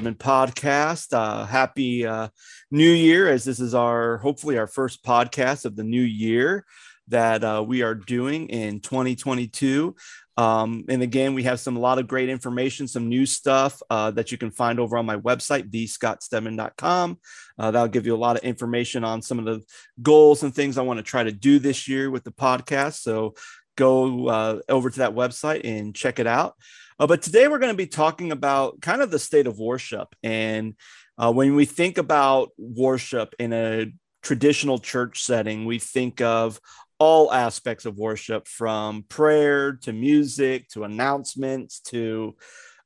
Podcast. Uh, happy uh, New Year, as this is our hopefully our first podcast of the new year that uh, we are doing in 2022. Um, and again, we have some a lot of great information, some new stuff uh, that you can find over on my website, thescottstedman.com. Uh, that'll give you a lot of information on some of the goals and things I want to try to do this year with the podcast. So go uh, over to that website and check it out. Uh, but today we're going to be talking about kind of the state of worship. And uh, when we think about worship in a traditional church setting, we think of all aspects of worship from prayer to music to announcements to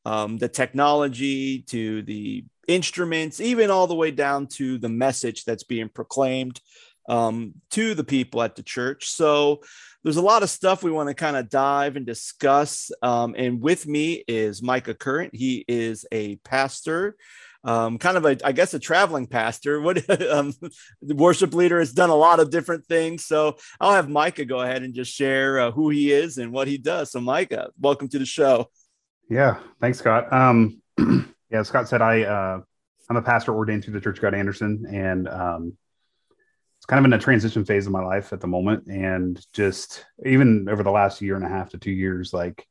um, the technology to the instruments, even all the way down to the message that's being proclaimed um, to the people at the church. So there's a lot of stuff we want to kind of dive and discuss. Um, and with me is Micah Current. He is a pastor um, kind of a, I guess, a traveling pastor. What um, the worship leader has done a lot of different things. So I'll have Micah go ahead and just share uh, who he is and what he does. So Micah, welcome to the show. Yeah, thanks, Scott. Um, yeah, Scott said I uh, I'm a pastor ordained through the Church of God Anderson, and um, kind of in a transition phase of my life at the moment, and just even over the last year and a half to two years, like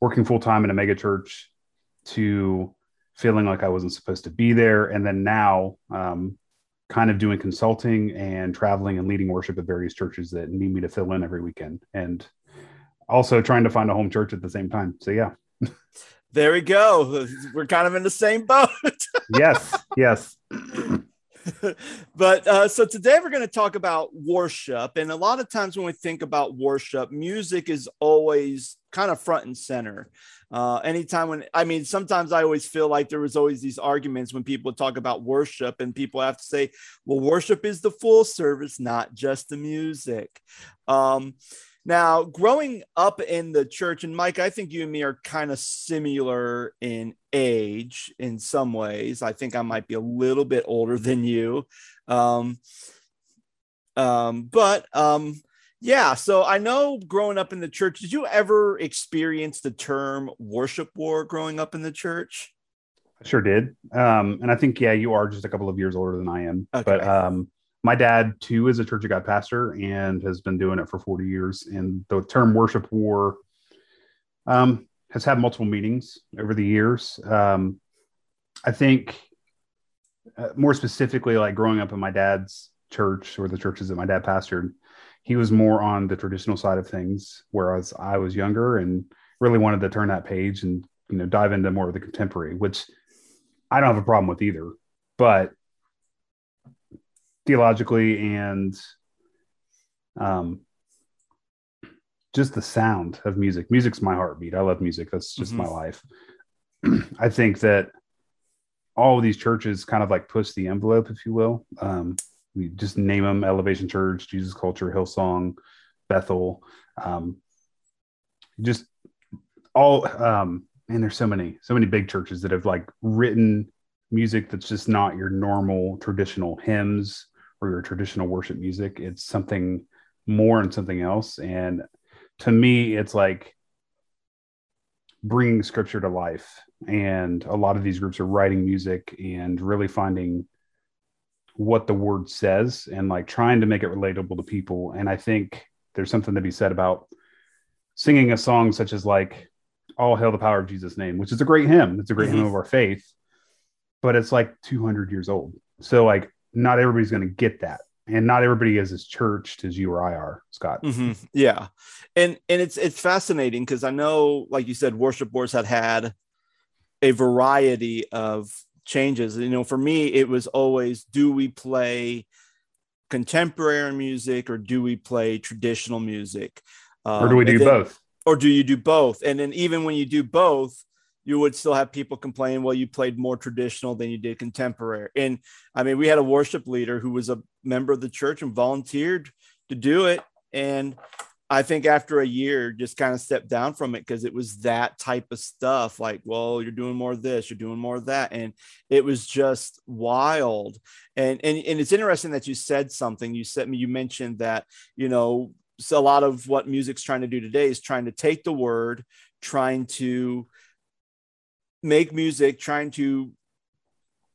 working full time in a mega church to feeling like I wasn't supposed to be there. And then now, um, kind of doing consulting and traveling and leading worship at various churches that need me to fill in every weekend. And also trying to find a home church at the same time. So, yeah. there we go. We're kind of in the same boat. yes. Yes. but uh, so today we're going to talk about worship. And a lot of times when we think about worship, music is always kind of front and center. Uh, anytime when I mean, sometimes I always feel like there was always these arguments when people talk about worship, and people have to say, "Well, worship is the full service, not just the music." Um, now, growing up in the church, and Mike, I think you and me are kind of similar in age in some ways. I think I might be a little bit older than you. Um, um, but um, yeah, so I know growing up in the church, did you ever experience the term worship war growing up in the church? I sure did. Um, and I think, yeah, you are just a couple of years older than I am. Okay. But um, my dad, too, is a Church of God pastor and has been doing it for 40 years. And the term worship war um, has had multiple meanings over the years. Um, I think uh, more specifically, like growing up in my dad's church or the churches that my dad pastored, he was more on the traditional side of things, whereas I was younger and really wanted to turn that page and you know dive into more of the contemporary, which I don't have a problem with either. But theologically and um, just the sound of music. Music's my heartbeat. I love music. That's just mm-hmm. my life. I think that all of these churches kind of like push the envelope, if you will. Um, we just name them Elevation Church, Jesus Culture, Hillsong, Bethel. Um, just all, um, and there's so many, so many big churches that have like written music that's just not your normal traditional hymns or your traditional worship music. It's something more and something else. And to me, it's like bringing scripture to life. And a lot of these groups are writing music and really finding what the word says and like trying to make it relatable to people. And I think there's something to be said about singing a song such as like all hail the power of jesus name which is a great hymn it's a great mm-hmm. hymn of our faith but it's like 200 years old so like not everybody's going to get that and not everybody is as churched as you or i are scott mm-hmm. yeah and and it's it's fascinating because i know like you said worship wars had had a variety of changes. You know, for me, it was always do we play contemporary music or do we play traditional music? Um, or do we do then, both? Or do you do both? And then even when you do both, you would still have people complain, well, you played more traditional than you did contemporary. And I mean, we had a worship leader who was a member of the church and volunteered to do it. And I think after a year, just kind of stepped down from it because it was that type of stuff. Like, well, you're doing more of this, you're doing more of that, and it was just wild. And and and it's interesting that you said something. You said you mentioned that you know so a lot of what music's trying to do today is trying to take the word, trying to make music trying to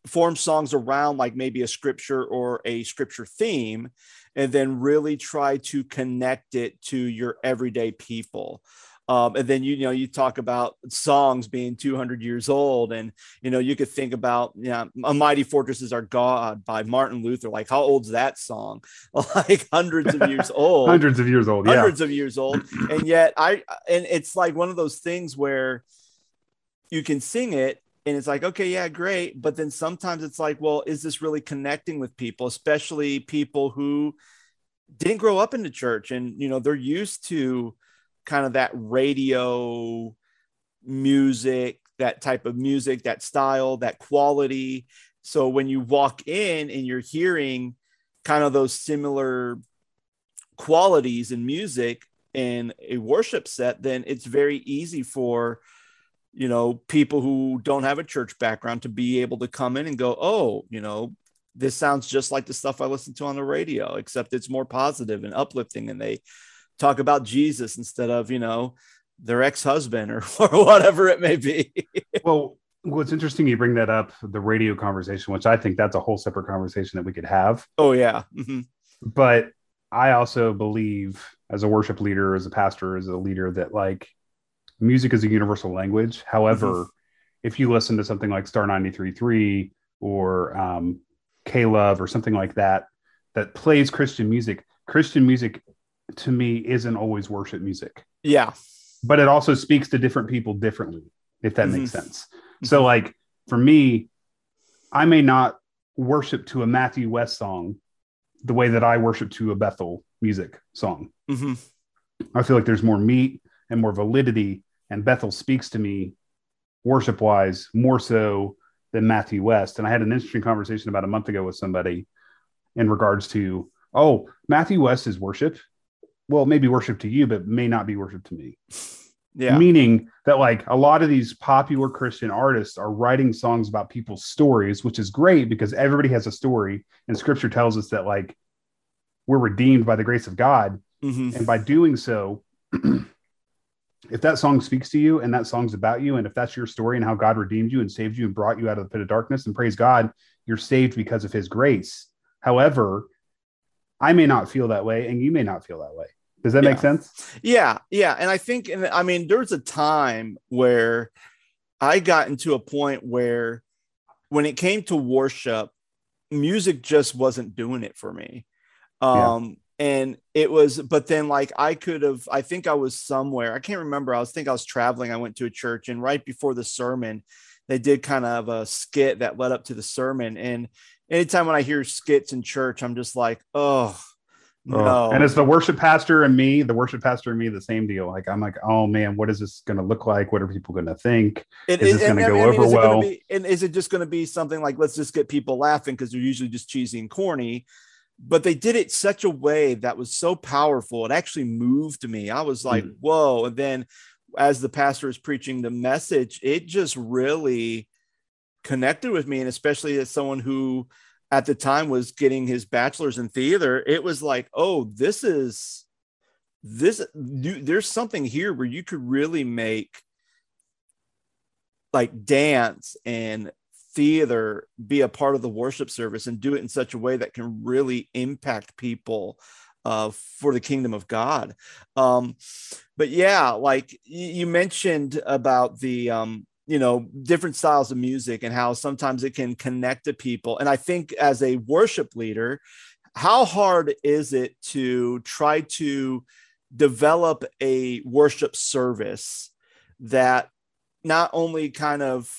form songs around like maybe a scripture or a scripture theme and then really try to connect it to your everyday people. Um, and then you, you know you talk about songs being 200 years old and you know you could think about you know a mighty fortress is our god by martin luther. Like how old's that song? Like hundreds of years old. Hundreds of years old hundreds of years old. And yet i and it's like one of those things where you can sing it and it's like okay yeah great. But then sometimes it's like well is this really connecting with people especially people who didn't grow up in the church and you know they're used to kind of that radio music that type of music that style that quality. So when you walk in and you're hearing kind of those similar qualities in music in a worship set then it's very easy for you know, people who don't have a church background to be able to come in and go, oh, you know, this sounds just like the stuff I listen to on the radio, except it's more positive and uplifting. And they talk about Jesus instead of, you know, their ex husband or, or whatever it may be. well, what's interesting, you bring that up, the radio conversation, which I think that's a whole separate conversation that we could have. Oh, yeah. Mm-hmm. But I also believe, as a worship leader, as a pastor, as a leader, that like music is a universal language. However, mm-hmm. if you listen to something like Star 93.3 or um, K Love or something like that, that plays Christian music, Christian music to me isn't always worship music. Yeah. But it also speaks to different people differently, if that mm-hmm. makes sense. Mm-hmm. So, like for me, I may not worship to a Matthew West song the way that I worship to a Bethel music song. Mm-hmm. I feel like there's more meat and more validity and Bethel speaks to me worship wise more so than Matthew West. And I had an interesting conversation about a month ago with somebody in regards to, oh, Matthew West is worship. Well, maybe worship to you, but may not be worship to me. Yeah. Meaning that like a lot of these popular Christian artists are writing songs about people's stories, which is great because everybody has a story. And scripture tells us that like we're redeemed by the grace of God. Mm-hmm. And by doing so, if that song speaks to you and that song's about you, and if that's your story and how God redeemed you and saved you and brought you out of the pit of darkness, and praise God, you're saved because of his grace. However, I may not feel that way, and you may not feel that way. Does that yeah. make sense? Yeah, yeah. And I think, and I mean, there's a time where I got into a point where when it came to worship, music just wasn't doing it for me. Um, and it was but then like i could have i think i was somewhere i can't remember i was think i was traveling i went to a church and right before the sermon they did kind of a skit that led up to the sermon and anytime when i hear skits in church i'm just like oh no. And it's the worship pastor and me, the worship pastor and me, the same deal. Like I'm like, oh man, what is this going to look like? What are people going to think? It, is this going to go I mean, over well? Be, and is it just going to be something like let's just get people laughing because they're usually just cheesy and corny? But they did it such a way that was so powerful. It actually moved me. I was like, mm. whoa. And then as the pastor is preaching the message, it just really connected with me. And especially as someone who at the time was getting his bachelor's in theater, it was like, oh, this is this there's something here where you could really make like dance and theater be a part of the worship service and do it in such a way that can really impact people uh, for the kingdom of God. Um, but yeah, like you mentioned about the, um, you know, different styles of music and how sometimes it can connect to people. And I think as a worship leader, how hard is it to try to develop a worship service that not only kind of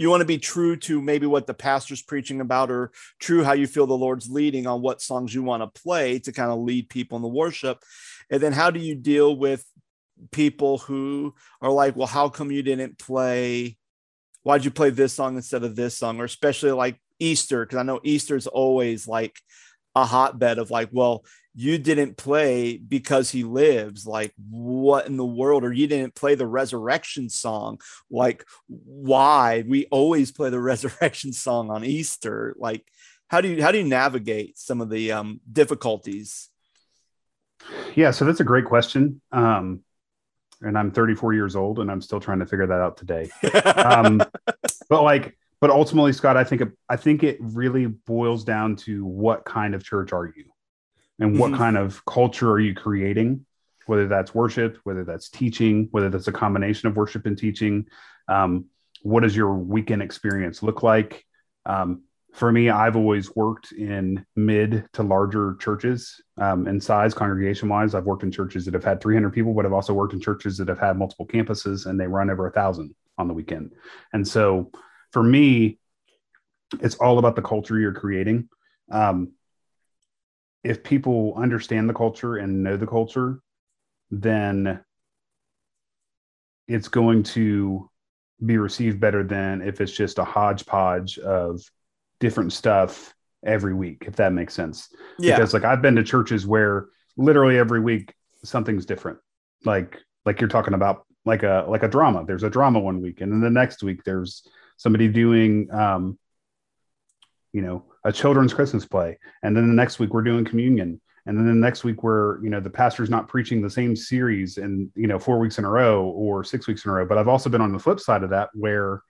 you want to be true to maybe what the pastor's preaching about or true how you feel the lord's leading on what songs you want to play to kind of lead people in the worship. And then how do you deal with people who are like well how come you didn't play? Why'd you play this song instead of this song? Or especially like easter because i know easter's always like a hotbed of like well you didn't play because he lives. Like what in the world? Or you didn't play the resurrection song. Like why? We always play the resurrection song on easter. Like how do you how do you navigate some of the um, difficulties? Yeah so that's a great question. Um, and I'm 34 years old, and I'm still trying to figure that out today. Um, but like, but ultimately, Scott, I think I think it really boils down to what kind of church are you, and what mm-hmm. kind of culture are you creating, whether that's worship, whether that's teaching, whether that's a combination of worship and teaching. Um, what does your weekend experience look like? Um, for me, I've always worked in mid to larger churches um, in size, congregation wise. I've worked in churches that have had 300 people, but I've also worked in churches that have had multiple campuses and they run over a thousand on the weekend. And so for me, it's all about the culture you're creating. Um, if people understand the culture and know the culture, then it's going to be received better than if it's just a hodgepodge of different stuff every week, if that makes sense. Yeah. Because like I've been to churches where literally every week something's different. Like like you're talking about like a like a drama. There's a drama one week, and then the next week there's somebody doing um, you know, a children's Christmas play. And then the next week we're doing communion. And then the next week we're, you know, the pastor's not preaching the same series and, you know, four weeks in a row or six weeks in a row. But I've also been on the flip side of that where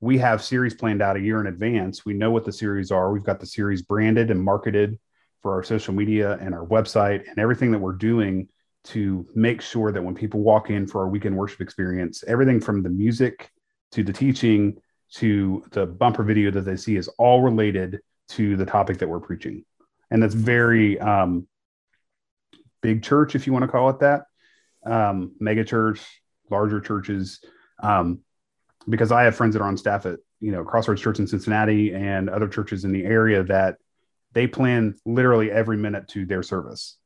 we have series planned out a year in advance. We know what the series are. We've got the series branded and marketed for our social media and our website and everything that we're doing to make sure that when people walk in for our weekend worship experience, everything from the music to the teaching to the bumper video that they see is all related to the topic that we're preaching. And that's very um, big church, if you want to call it that, um, mega church, larger churches. Um, because I have friends that are on staff at you know Crossroads Church in Cincinnati and other churches in the area that they plan literally every minute to their service.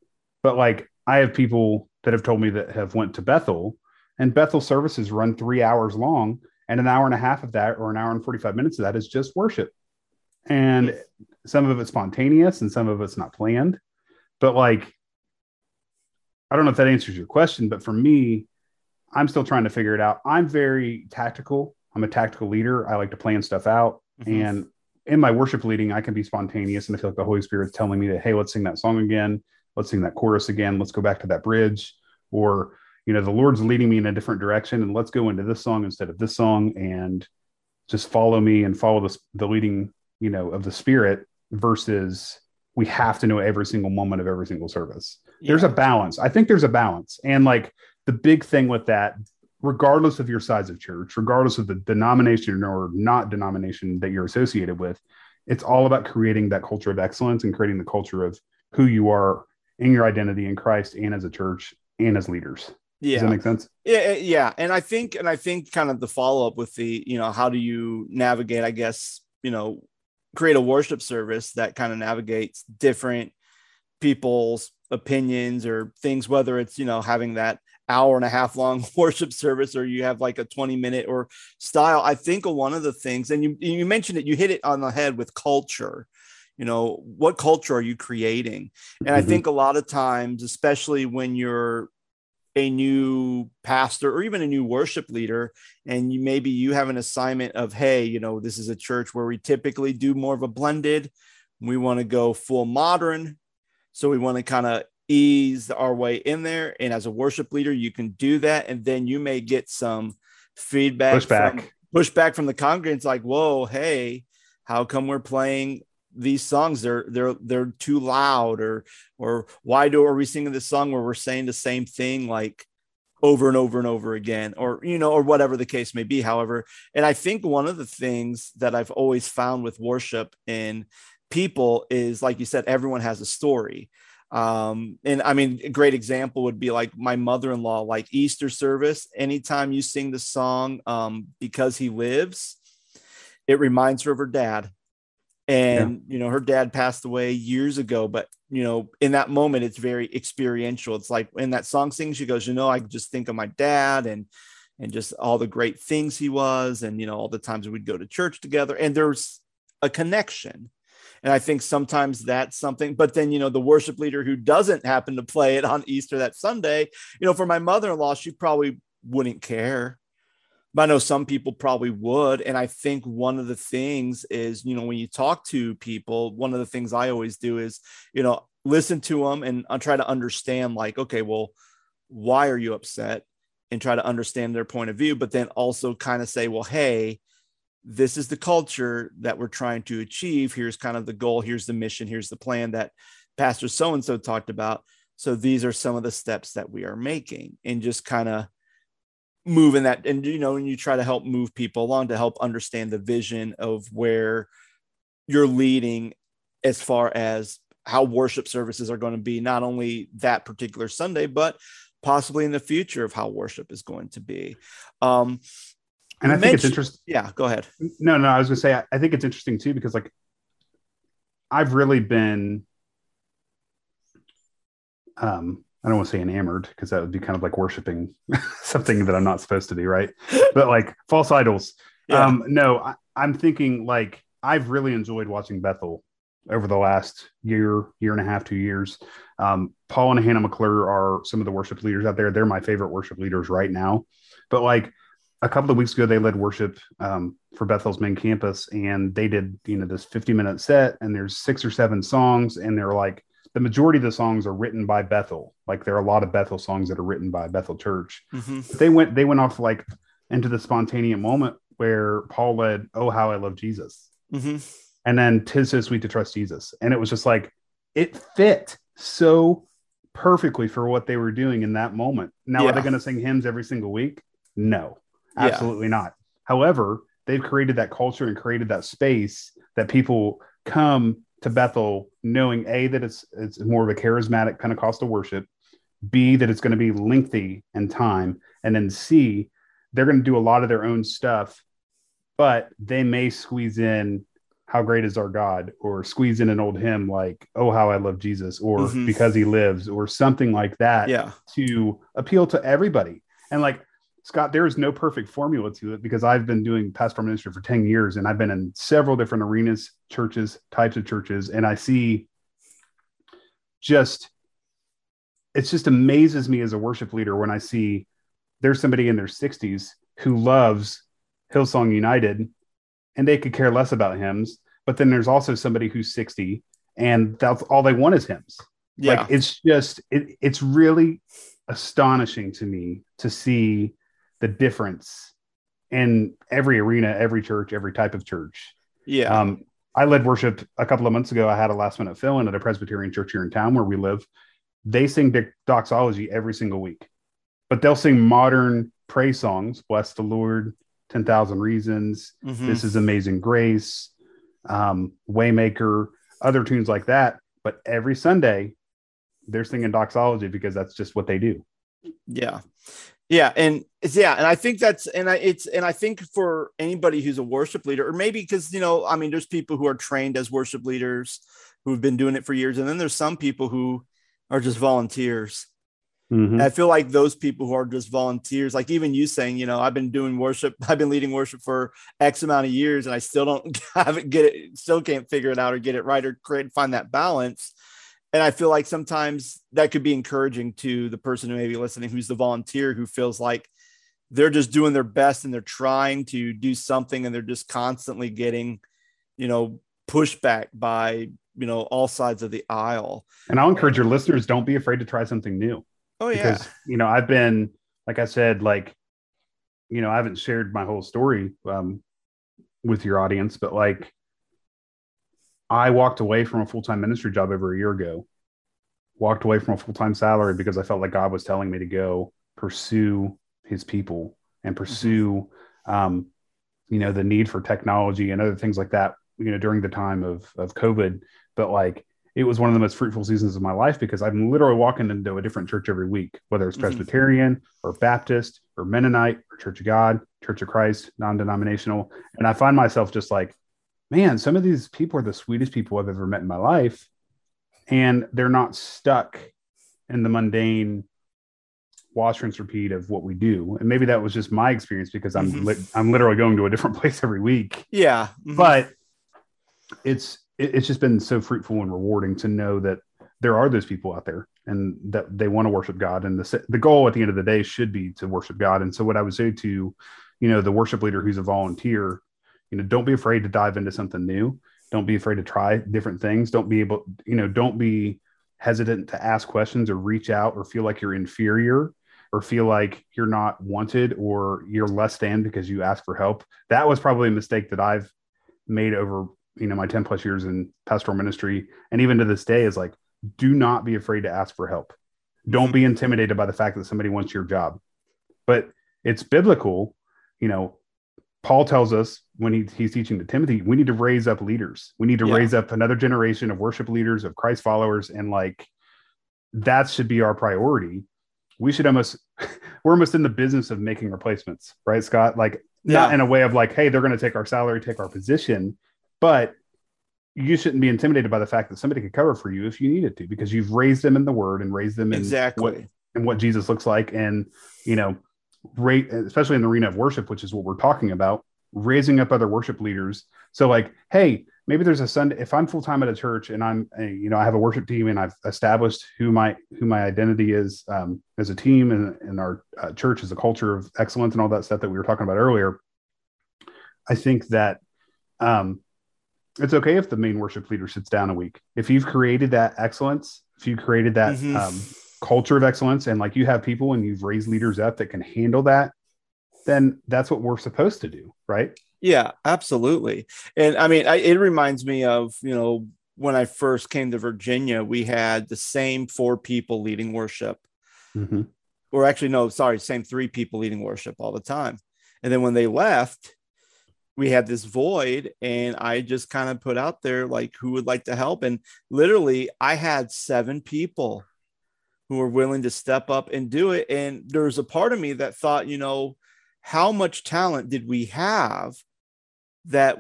But like I have people that have told me that have went to Bethel and Bethel services run three hours long and an hour and a half of that or an hour and 45 minutes of that is just worship. And some of it's spontaneous and some of it's not planned. But like I don't know if that answers your question, but for me, I'm still trying to figure it out. I'm very tactical. I'm a tactical leader. I like to plan stuff out. Mm-hmm. And in my worship leading, I can be spontaneous and I feel like the Holy Spirit's telling me that, hey, let's sing that song again. Let's sing that chorus again. Let's go back to that bridge. Or, you know, the Lord's leading me in a different direction and let's go into this song instead of this song and just follow me and follow the, the leading, you know, of the Spirit versus we have to know every single moment of every single service. Yeah. There's a balance. I think there's a balance. And like the big thing with that, regardless of your size of church, regardless of the denomination or not denomination that you're associated with, it's all about creating that culture of excellence and creating the culture of who you are in your identity in Christ and as a church and as leaders. Yeah. Does that make sense? Yeah, yeah. And I think, and I think kind of the follow up with the, you know, how do you navigate, I guess, you know, create a worship service that kind of navigates different people's opinions or things, whether it's, you know, having that hour and a half long worship service or you have like a 20 minute or style i think one of the things and you you mentioned it you hit it on the head with culture you know what culture are you creating and mm-hmm. i think a lot of times especially when you're a new pastor or even a new worship leader and you maybe you have an assignment of hey you know this is a church where we typically do more of a blended we want to go full modern so we want to kind of ease our way in there. And as a worship leader, you can do that. And then you may get some feedback, pushback, from, pushback from the congregants like, whoa, hey, how come we're playing these songs? They're they're they're too loud, or or why do are we singing this song where we're saying the same thing like over and over and over again, or you know, or whatever the case may be. However, and I think one of the things that I've always found with worship in people is like you said, everyone has a story um and i mean a great example would be like my mother-in-law like easter service anytime you sing the song um because he lives it reminds her of her dad and yeah. you know her dad passed away years ago but you know in that moment it's very experiential it's like in that song sing she goes you know i just think of my dad and and just all the great things he was and you know all the times we'd go to church together and there's a connection and I think sometimes that's something. But then, you know, the worship leader who doesn't happen to play it on Easter that Sunday, you know, for my mother in law, she probably wouldn't care. I know some people probably would. And I think one of the things is, you know, when you talk to people, one of the things I always do is, you know, listen to them and I try to understand, like, okay, well, why are you upset? and try to understand their point of view, but then also kind of say, well, hey, this is the culture that we're trying to achieve. Here's kind of the goal. Here's the mission. Here's the plan that Pastor so and so talked about. So these are some of the steps that we are making, and just kind of moving that. And you know, and you try to help move people along to help understand the vision of where you're leading as far as how worship services are going to be, not only that particular Sunday, but possibly in the future of how worship is going to be. Um, and I think it's interesting. Yeah, go ahead. No, no, I was going to say, I, I think it's interesting too, because like I've really been, um, I don't want to say enamored because that would be kind of like worshiping something that I'm not supposed to be, right? but like false idols. Yeah. Um, no, I, I'm thinking like I've really enjoyed watching Bethel over the last year, year and a half, two years. Um, Paul and Hannah McClure are some of the worship leaders out there. They're my favorite worship leaders right now. But like a couple of weeks ago, they led worship um, for Bethel's main campus, and they did you know this 50 minute set, and there's six or seven songs, and they're like the majority of the songs are written by Bethel. Like there are a lot of Bethel songs that are written by Bethel Church. Mm-hmm. They went they went off like into the spontaneous moment where Paul led "Oh How I Love Jesus." Mm-hmm and then tis so sweet to trust jesus and it was just like it fit so perfectly for what they were doing in that moment now yeah. are they going to sing hymns every single week no absolutely yeah. not however they've created that culture and created that space that people come to bethel knowing a that it's it's more of a charismatic pentecostal worship b that it's going to be lengthy in time and then c they're going to do a lot of their own stuff but they may squeeze in how great is our God, or squeeze in an old hymn like, oh, how I love Jesus, or mm-hmm. because he lives, or something like that yeah. to appeal to everybody. And like, Scott, there is no perfect formula to it because I've been doing pastoral ministry for 10 years and I've been in several different arenas, churches, types of churches, and I see just, it just amazes me as a worship leader when I see there's somebody in their 60s who loves Hillsong United and they could care less about hymns but then there's also somebody who's 60 and that's all they want is hymns. Yeah. Like it's just it, it's really astonishing to me to see the difference in every arena, every church, every type of church. Yeah. Um, I led worship a couple of months ago. I had a last minute fill in at a Presbyterian church here in town where we live. They sing doxology every single week, but they'll sing modern praise songs, Bless the Lord, 10,000 Reasons, mm-hmm. This is Amazing Grace, um, Waymaker, other tunes like that. But every Sunday, they're singing doxology because that's just what they do. Yeah. Yeah, and yeah, and I think that's and I it's and I think for anybody who's a worship leader, or maybe because you know, I mean, there's people who are trained as worship leaders who've been doing it for years, and then there's some people who are just volunteers Mm-hmm. I feel like those people who are just volunteers, like even you saying, you know, I've been doing worship, I've been leading worship for X amount of years, and I still don't haven't get it, still can't figure it out or get it right or create find that balance. And I feel like sometimes that could be encouraging to the person who may be listening, who's the volunteer, who feels like they're just doing their best and they're trying to do something, and they're just constantly getting, you know, pushback by you know all sides of the aisle. And I'll encourage your listeners: don't be afraid to try something new Oh yeah. Because you know, I've been like I said, like you know, I haven't shared my whole story um, with your audience, but like I walked away from a full time ministry job over a year ago. Walked away from a full time salary because I felt like God was telling me to go pursue His people and mm-hmm. pursue, um, you know, the need for technology and other things like that. You know, during the time of of COVID, but like it was one of the most fruitful seasons of my life because I'm literally walking into a different church every week, whether it's mm-hmm. Presbyterian mm-hmm. or Baptist or Mennonite or Church of God, Church of Christ, non denominational. And I find myself just like, man, some of these people are the sweetest people I've ever met in my life. And they're not stuck in the mundane wash, rinse, repeat of what we do. And maybe that was just my experience because I'm mm-hmm. li- I'm literally going to a different place every week. Yeah. Mm-hmm. But it's it, it's just been so fruitful and rewarding to know that there are those people out there and that they want to worship God. And the, the goal at the end of the day should be to worship God. And so what I would say to, you know, the worship leader who's a volunteer, you know, don't be afraid to dive into something new. Don't be afraid to try different things. Don't be able, you know, don't be hesitant to ask questions or reach out or feel like you're inferior or feel like you're not wanted or you're less than because you ask for help. That was probably a mistake that I've made over, you know, my 10 plus years in pastoral ministry. And even to this day is like, do not be afraid to ask for help. Don't be intimidated by the fact that somebody wants your job. But it's biblical, you know, Paul tells us when he, he's teaching to Timothy, we need to raise up leaders. We need to yeah. raise up another generation of worship leaders, of Christ followers. And like, that should be our priority. We should almost, we're almost in the business of making replacements, right, Scott? Like, yeah. not in a way of like, hey, they're going to take our salary, take our position, but you shouldn't be intimidated by the fact that somebody could cover for you if you needed to, because you've raised them in the word and raised them in exactly what, and what Jesus looks like. And, you know, rate, especially in the arena of worship, which is what we're talking about, raising up other worship leaders. So like, hey, maybe there's a Sunday, if I'm full-time at a church and I'm, a, you know, I have a worship team and I've established who my, who my identity is um, as a team and, and our uh, church is a culture of excellence and all that stuff that we were talking about earlier. I think that, um, it's okay if the main worship leader sits down a week. If you've created that excellence, if you created that mm-hmm. um, culture of excellence, and like you have people and you've raised leaders up that can handle that, then that's what we're supposed to do, right? Yeah, absolutely. And I mean, I, it reminds me of you know when I first came to Virginia, we had the same four people leading worship. Mm-hmm. Or actually, no, sorry, same three people leading worship all the time. And then when they left, we had this void and i just kind of put out there like who would like to help and literally i had seven people who are willing to step up and do it. And there's a part of me that thought you know how much talent did we have that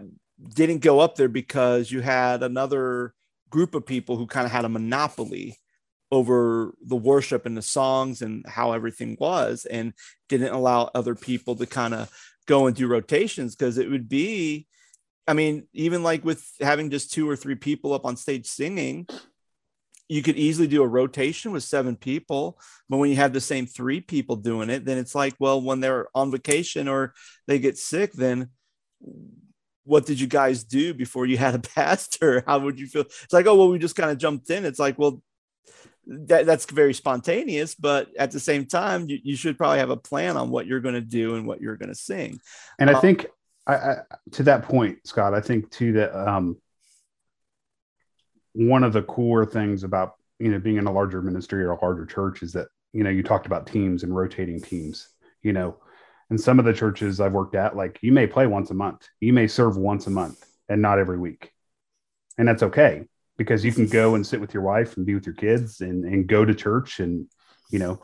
didn't go up there because you had another group of people who kind of had a monopoly over the worship and the songs and how everything was and didn't allow other people to kind of go and do rotations. Because it would be i mean even like with having just two or three people up on stage singing you could easily do a rotation with seven people but when you have the same three people doing it then it's like well when they're on vacation or they get sick then what did you guys do before you had a pastor? How would you feel? It's like oh well we just kind of jumped in. It's like well that, that's very spontaneous, but at the same time, you, you should probably have a plan on what you're going to do and what you're going to sing. And I um, think I, I, to that point, Scott, I think too that um, one of the cooler things about you know being in a larger ministry or a larger church is that you know you talked about teams and rotating teams. You know, in some of the churches I've worked at, like you may play once a month, you may serve once a month, and not every week, and that's okay because you can go and sit with your wife and be with your kids and, and go to church and, you know,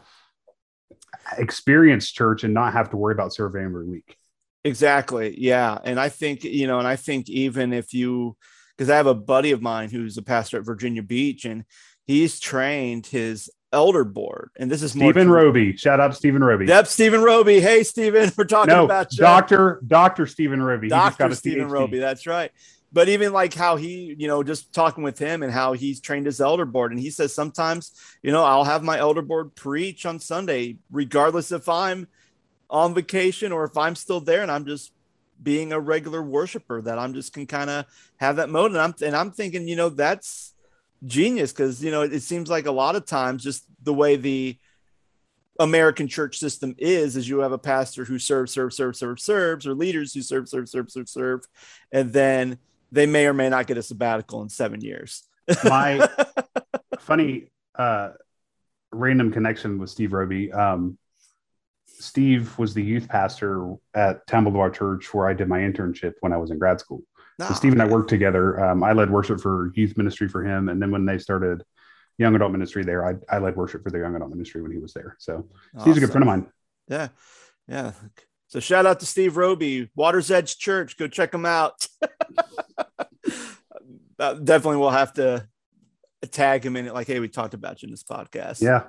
experience church and not have to worry about serving every week. Exactly. Yeah. And I think, you know, and I think even if you, because I have a buddy of mine who's a pastor at Virginia Beach and he's trained his elder board. And this is Stephen Roby. Shout out to Stephen Roby. Yep, Stephen Roby. Hey, Stephen, we're talking no, about you. Doctor Doctor Stephen Roby. Doctor Stephen Roby. That's right but even like how he, you know, just talking with him and how he's trained his elder board. And he says sometimes, you know, I'll have my elder board preach on Sunday, regardless if I'm on vacation or if I'm still there and I'm just being a regular worshiper, that I'm just can kind of have that mode. And I'm and I'm thinking, you know, that's genius because you know it seems like a lot of times just the way the American church system is is you have a pastor who serves, serves, serves, serves, serves, or leaders who serve, serve, serve, serve, serve, and then they may or may not get a sabbatical in seven years. My funny uh, random connection with Steve Roby. Um, Steve was the youth pastor at Town Boulevard Church where I did my internship when I was in grad school. so ah, Steve and I worked together. Um, I led worship for youth ministry for him, and then when they started young adult ministry there, I, I led worship for the young adult ministry when he was there. So awesome. Steve's a good friend of mine. Yeah, yeah. So shout out to Steve Roby, Water's Edge Church. Go check them out. uh, definitely we'll have to tag him in it. Like, hey, we talked about you in this podcast. Yeah.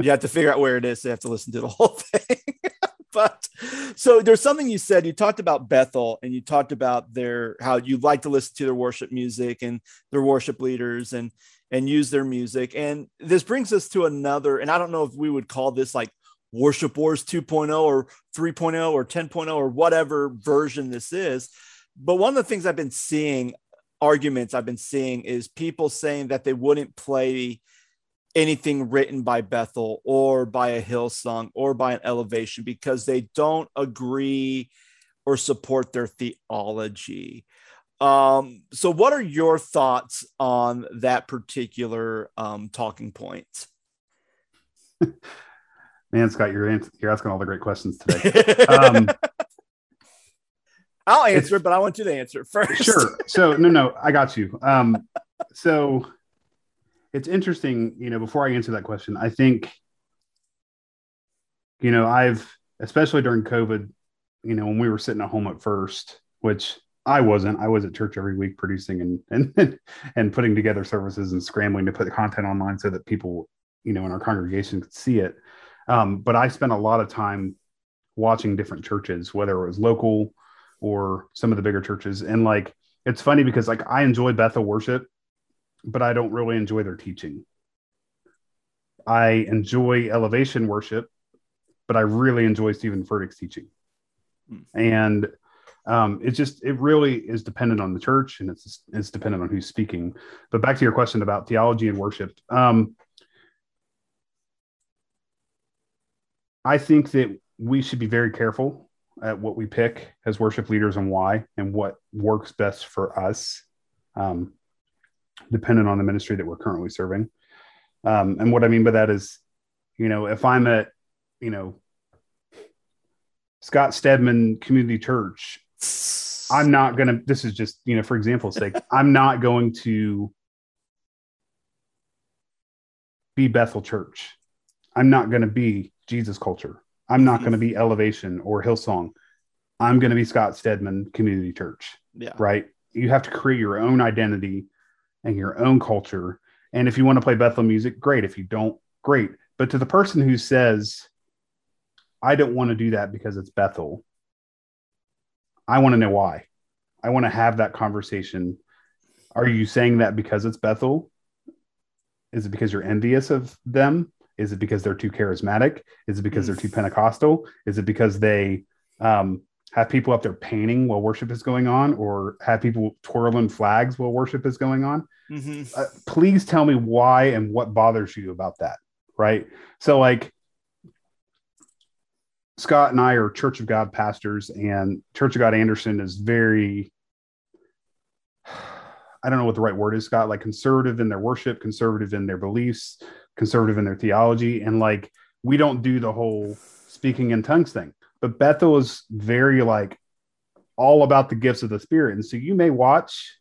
You have to figure out where it is. They have to listen to the whole thing. but so there's something you said. You talked about Bethel and you talked about their how you like to listen to their worship music and their worship leaders and and use their music. And this brings us to another, and I don't know if we would call this like Worship Wars 2.0 or 3.0 or 10.0 or whatever version this is. But one of the things I've been seeing, arguments I've been seeing, is people saying that they wouldn't play anything written by Bethel or by a Hillsong or by an elevation because they don't agree or support their theology. Um, so, what are your thoughts on that particular um, talking point? Man, Scott, you're you're asking all the great questions today. Um, I'll answer it, but I want you to answer it first. Sure. So, no, no, I got you. Um, so, it's interesting. You know, before I answer that question, I think, you know, I've especially during COVID, you know, when we were sitting at home at first, which I wasn't. I was at church every week producing and and and putting together services and scrambling to put the content online so that people, you know, in our congregation could see it. Um, but I spent a lot of time watching different churches, whether it was local or some of the bigger churches. And like it's funny because like I enjoy Bethel worship, but I don't really enjoy their teaching. I enjoy elevation worship, but I really enjoy Steven Furtick's teaching. Hmm. And um, it just it really is dependent on the church and it's it's dependent on who's speaking but back to your question about theology and worship um, i think that we should be very careful at what we pick as worship leaders and why and what works best for us um, dependent on the ministry that we're currently serving um, and what i mean by that is you know if i'm at you know Scott Stedman Community Church I'm not going to, this is just, you know, for example's sake, I'm not going to be Bethel Church. I'm not going to be Jesus Culture. I'm not going to be Elevation or Hillsong. I'm going to be Scott Stedman Community Church. Yeah. Right. You have to create your own identity and your own culture. And if you want to play Bethel music, great. If you don't, great. But to the person who says, I don't want to do that because it's Bethel, I want to know why. I want to have that conversation. Are you saying that because it's Bethel? Is it because you're envious of them? Is it because they're too charismatic? Is it because they're too Pentecostal? Is it because they um, have people up there painting while worship is going on, or have people twirling flags while worship is going on? Mm-hmm. Uh, please tell me why and what bothers you about that. Right. So, like, Scott and I are Church of God pastors, and Church of God Anderson is very, I don't know what the right word is, Scott, like conservative in their worship, conservative in their beliefs, conservative in their theology. And like, we don't do the whole speaking in tongues thing. But Bethel is very like all about the gifts of the Spirit. And so you may watch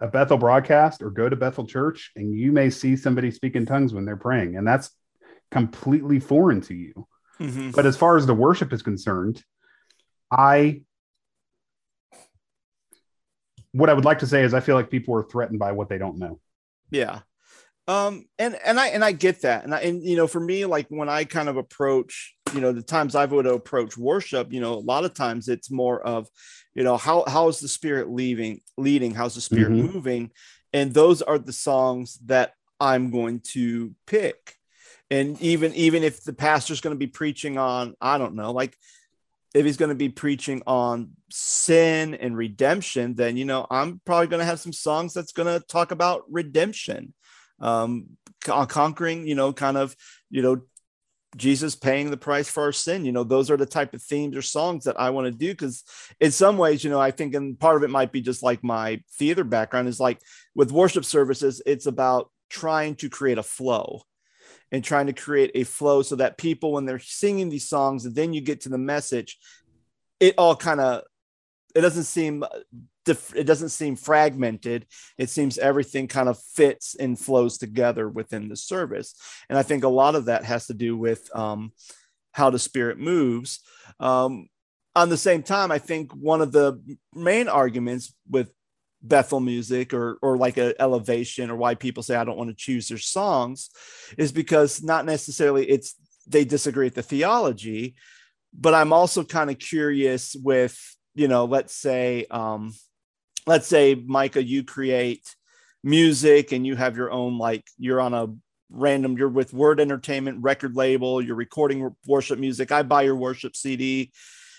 a Bethel broadcast or go to Bethel Church and you may see somebody speak in tongues when they're praying. And that's completely foreign to you. Mm-hmm. But as far as the worship is concerned, I what I would like to say is I feel like people are threatened by what they don't know. Yeah. Um, and and I and I get that, and I and you know, for me, like when I kind of approach, you know, the times I would approach worship, you know, a lot of times it's more of, you know, how how is the spirit leaving, leading, how's the spirit mm-hmm. moving, and those are the songs that I'm going to pick. And even even if the pastor's going to be preaching on i don't know like if he's going to be preaching on sin and redemption then you know i'm probably going to have some songs that's going to talk about redemption. Um conquering you know kind of you know jesus paying the price for our sin. You know those are the type of themes or songs that i want to do because in some ways you know i think and part of it might be just like my theater background is like with worship services it's about trying to create a flow and trying to create a flow so that people, when they're singing these songs, and then you get to the message, it all kind of it doesn't seem it doesn't seem fragmented. It seems everything kind of fits and flows together within the service. And i think a lot of that has to do with um, how the spirit moves. Um, on the same time i think one of the main arguments with Bethel music or or like a elevation or why people say I don't want to choose their songs is because not necessarily it's they disagree with the theology, but I'm also kind of curious with you know let's say um, let's say Micah you create music and you have your own like you're on a random you're with word entertainment record label you're recording worship music i buy your worship cd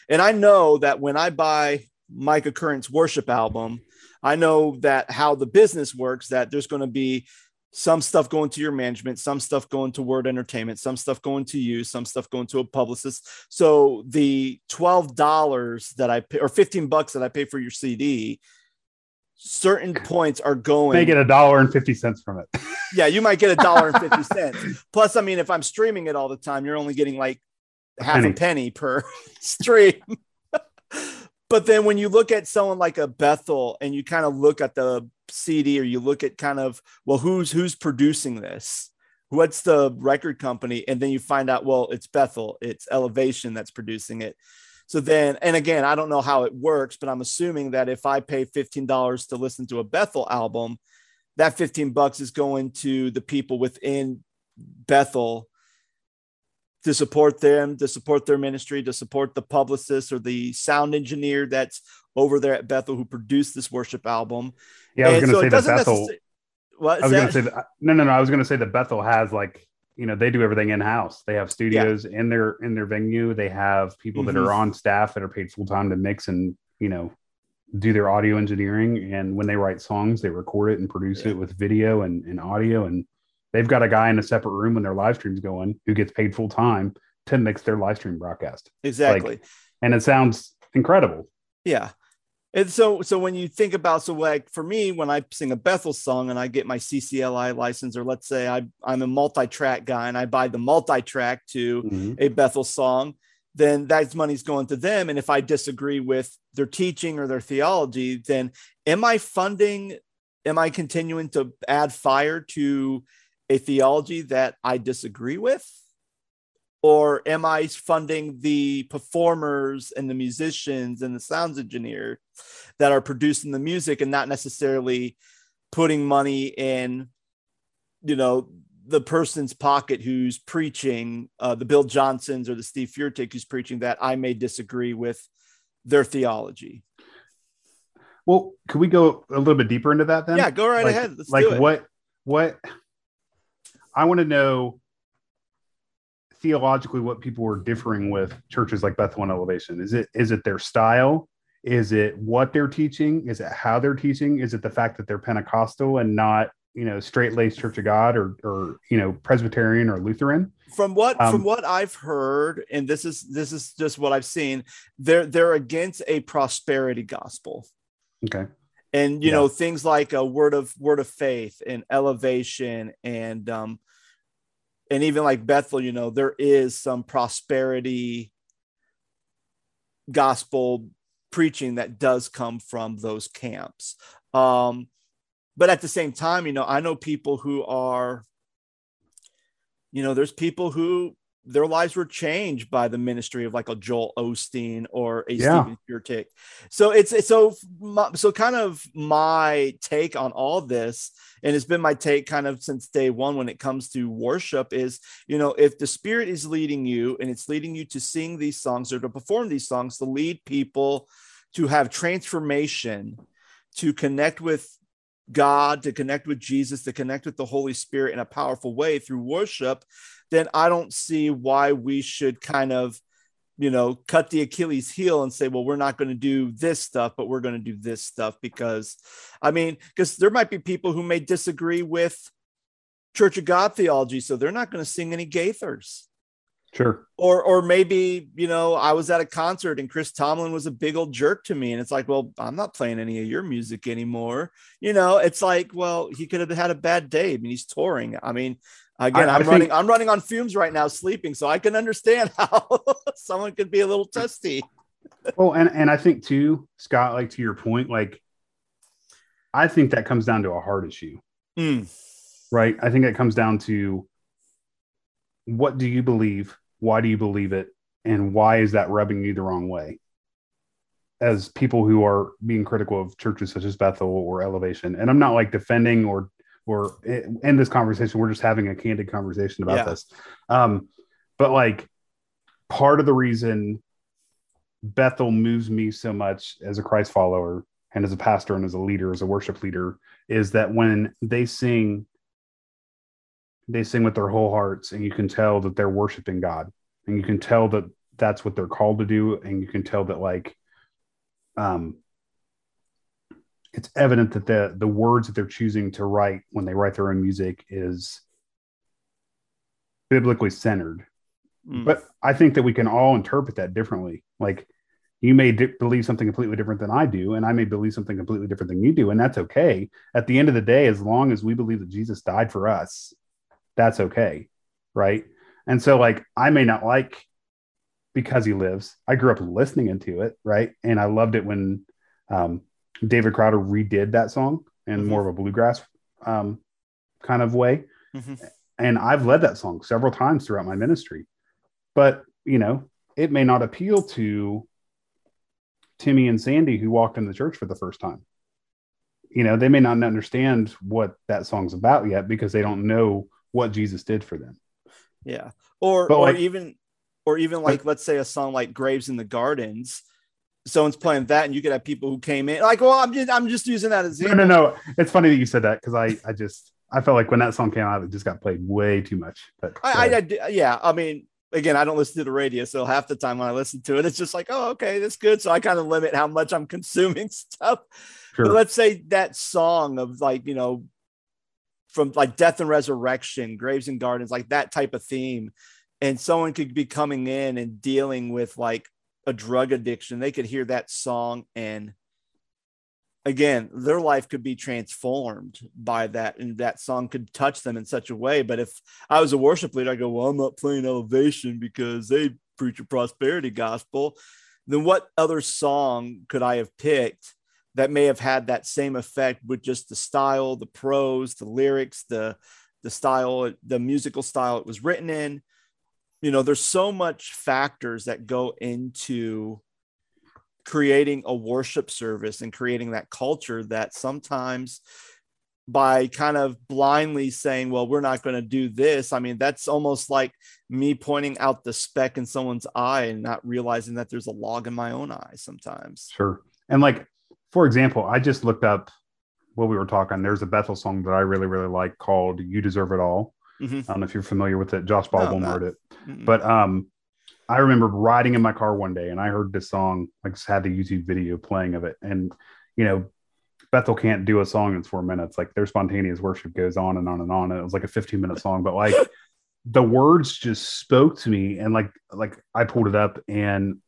and i know that when i buy micah current's worship album I know that how the business works, that there's going to be some stuff going to your management, some stuff going to Word Entertainment, some stuff going to you, some stuff going to a publicist. So the twelve dollars that I pay or fifteen bucks that I pay for your CD, certain points are going. They get a dollar and fifty cents from it. yeah, you might get a dollar and fifty cents. Plus, I mean, if I'm streaming it all the time, you're only getting like A half penny. a penny per stream. but then when you look at someone like a Bethel and you kind of look at the CD or you look at kind of well who's who's producing this? What's the record company? And then you find out well it's Bethel, it's Elevation that's producing it. So then and again, I don't know how it works, but I'm assuming that if I pay $15 to listen to a Bethel album, that 15 bucks is going to the people within Bethel to support them, to support their ministry, to support the publicist or the sound engineer that's over there at Bethel who produced this worship album. Yeah, I was going to so say that Bethel. necessar- What I was going to say that. No, no, no. I was going to say that Bethel has like you know they do everything in house. They have studios in their in their venue. They have people that Mhm. are on staff that are paid full time to mix and you know do their audio engineering. And when they write songs, they record it and produce Yeah. it with video and, and audio. And they've got a guy in a separate room when their live stream's going who gets paid full time to mix their live stream broadcast. exactly. And it sounds incredible. Yeah. And so so when you think about so like for me when I sing a Bethel song and I get my CCLI license or let's say I I'm a multi-track guy and I buy the multi-track to Mhm. a Bethel song, then that money's going to them. And if I disagree with their teaching or their theology, then am I funding, am I continuing to add fire to a theology that I disagree with? Or am I funding the performers and the musicians and the sounds engineer that are producing the music and not necessarily putting money in, you know, the person's pocket who's preaching, uh, the Bill Johnsons or the Steve Furtick who's preaching that I may disagree with their theology. Well, could we go a little bit deeper into that then? yeah, go right like, ahead. Let's like do it. what what I want to know theologically what people are differing with churches like Bethel and Elevation. Is it is it their style? Is it what they're teaching? Is it how they're teaching? Is it the fact that they're Pentecostal and not you know straight laced Church of God or or you know Presbyterian or Lutheran? from what Um, from what I've heard, and this is this is just what I've seen, they're they're against a prosperity gospel. Okay, and you Yeah. know things like a word of word of faith and elevation and um and even like bethel you know there is some prosperity gospel preaching that does come from those camps. Um but at the same time you know i know people who are you know there's people who their lives were changed by the ministry of like a Joel Osteen or a Yeah. Steven Furtick. So it's, it's so my, uh, so kind of my take on all this, and it's been my take kind of since day one when it comes to worship is you know if the Spirit is leading you and it's leading you to sing these songs or to perform these songs to lead people to have transformation, to connect with God, to connect with Jesus, to connect with the Holy Spirit in a powerful way through worship, then I don't see why we should kind of, you know, cut the Achilles heel and say, well, we're not going to do this stuff, but we're going to do this stuff because, I mean, because there might be people who may disagree with Church of God theology, so they're not going to sing any Gaithers. Sure. or or maybe you know i was at a concert and chris tomlin was a big old jerk to me and it's like well i'm not playing any of your music anymore. You know it's like well he could have had a bad day i mean he's touring. I mean again I- I i'm think- running i'm running on fumes right now sleeping so i can understand how someone could be a little testy Well, and and I think too, Scott, like to your point, like I think that comes down to a heart issue. Mm, right? I think it comes down to what do you believe? Why do you believe it? And why is that rubbing you the wrong way? As people who are being critical of churches such as Bethel or Elevation, and I'm not like defending or or in this conversation, we're just having a candid conversation about Yeah. this. Um, but like part of the reason Bethel moves me so much as a Christ follower and as a pastor and as a leader, as a worship leader, is that when they sing, they sing with their whole hearts, and you can tell that they're worshiping God, and you can tell that that's what they're called to do, and you can tell that like, um, it's evident that the the words that they're choosing to write when they write their own music is biblically centered. Mm. But I think that we can all interpret that differently. Like you may di- believe something completely different than I do, and I may believe something completely different than you do, and that's okay. At the end of the day, as long as we believe that Jesus died for us, that's okay, right? And so, like, I may not like because he lives. I grew up listening into it, right? And I loved it when um, David Crowder redid that song in mm-hmm. more of a bluegrass um, kind of way. Mm-hmm. And I've led that song several times throughout my ministry. But, you know, it may not appeal to Timmy and Sandy who walked in the church for the first time. You know, they may not understand what that song's about yet because they don't know what Jesus did for them. Yeah. Or but or like, even or even like let's say a song like Graves in the Gardens. Someone's playing that, and you could have people who came in like, "Well, I'm just I'm just using that as no, no, no." It's funny that you said that because I I just I felt like when that song came out, it just got played way too much. But I, I, uh, I yeah, I mean, again, I don't listen to the radio, so half the time when I listen to it, it's just like, oh, okay, that's good. So I kind of limit how much I'm consuming stuff. Sure. But let's say that song of like, you know, from like death and resurrection, graves and gardens, like that type of theme. And someone could be coming in and dealing with like a drug addiction. They could hear that song and again, their life could be transformed by that, and that song could touch them in such a way. But if I was a worship leader, I go, Well, I'm not playing elevation because they preach a prosperity gospel. Then what other song could I have picked that may have had that same effect with just the style, the prose, the lyrics, the the style, the musical style it was written in? You know, there's so much factors that go into creating a worship service and creating that culture that sometimes by kind of blindly saying, well, we're not going to do this. I mean, that's almost like me pointing out the speck in someone's eye and not realizing that there's a log in my own eye sometimes. Sure. And like, for example, I just looked up what we were talking. There's a Bethel song that I really, really like called You Deserve It All. Mm-hmm. I don't know if you're familiar with it. Josh Baldwin no, wrote it. Mm-mm. But um, I remember riding in my car one day and I heard this song, like just had the YouTube video playing of it. And, you know, Bethel can't do a song in four minutes. Like their spontaneous worship goes on and on and on. And it was like a 15 minute song, but like the words just spoke to me. And like, like I pulled it up and,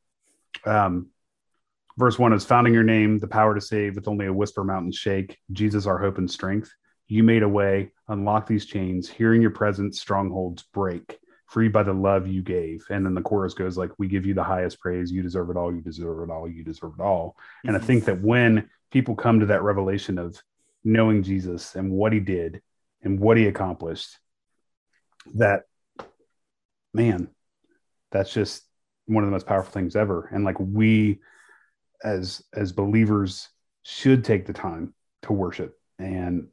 um, verse one is founding your name, the power to save with only a whisper mountain shake. Jesus, our hope and strength. You made a way, unlock these chains, hearing your presence, strongholds break free by the love you gave. And then the chorus goes like, we give you the highest praise. You deserve it all. You deserve it all. You deserve it all. Mm-hmm. And I mm-hmm. think that when people come to that revelation of knowing Jesus and what he did and what he accomplished, that man, that's just one of the most powerful things ever. And like we as as believers should take the time to worship. And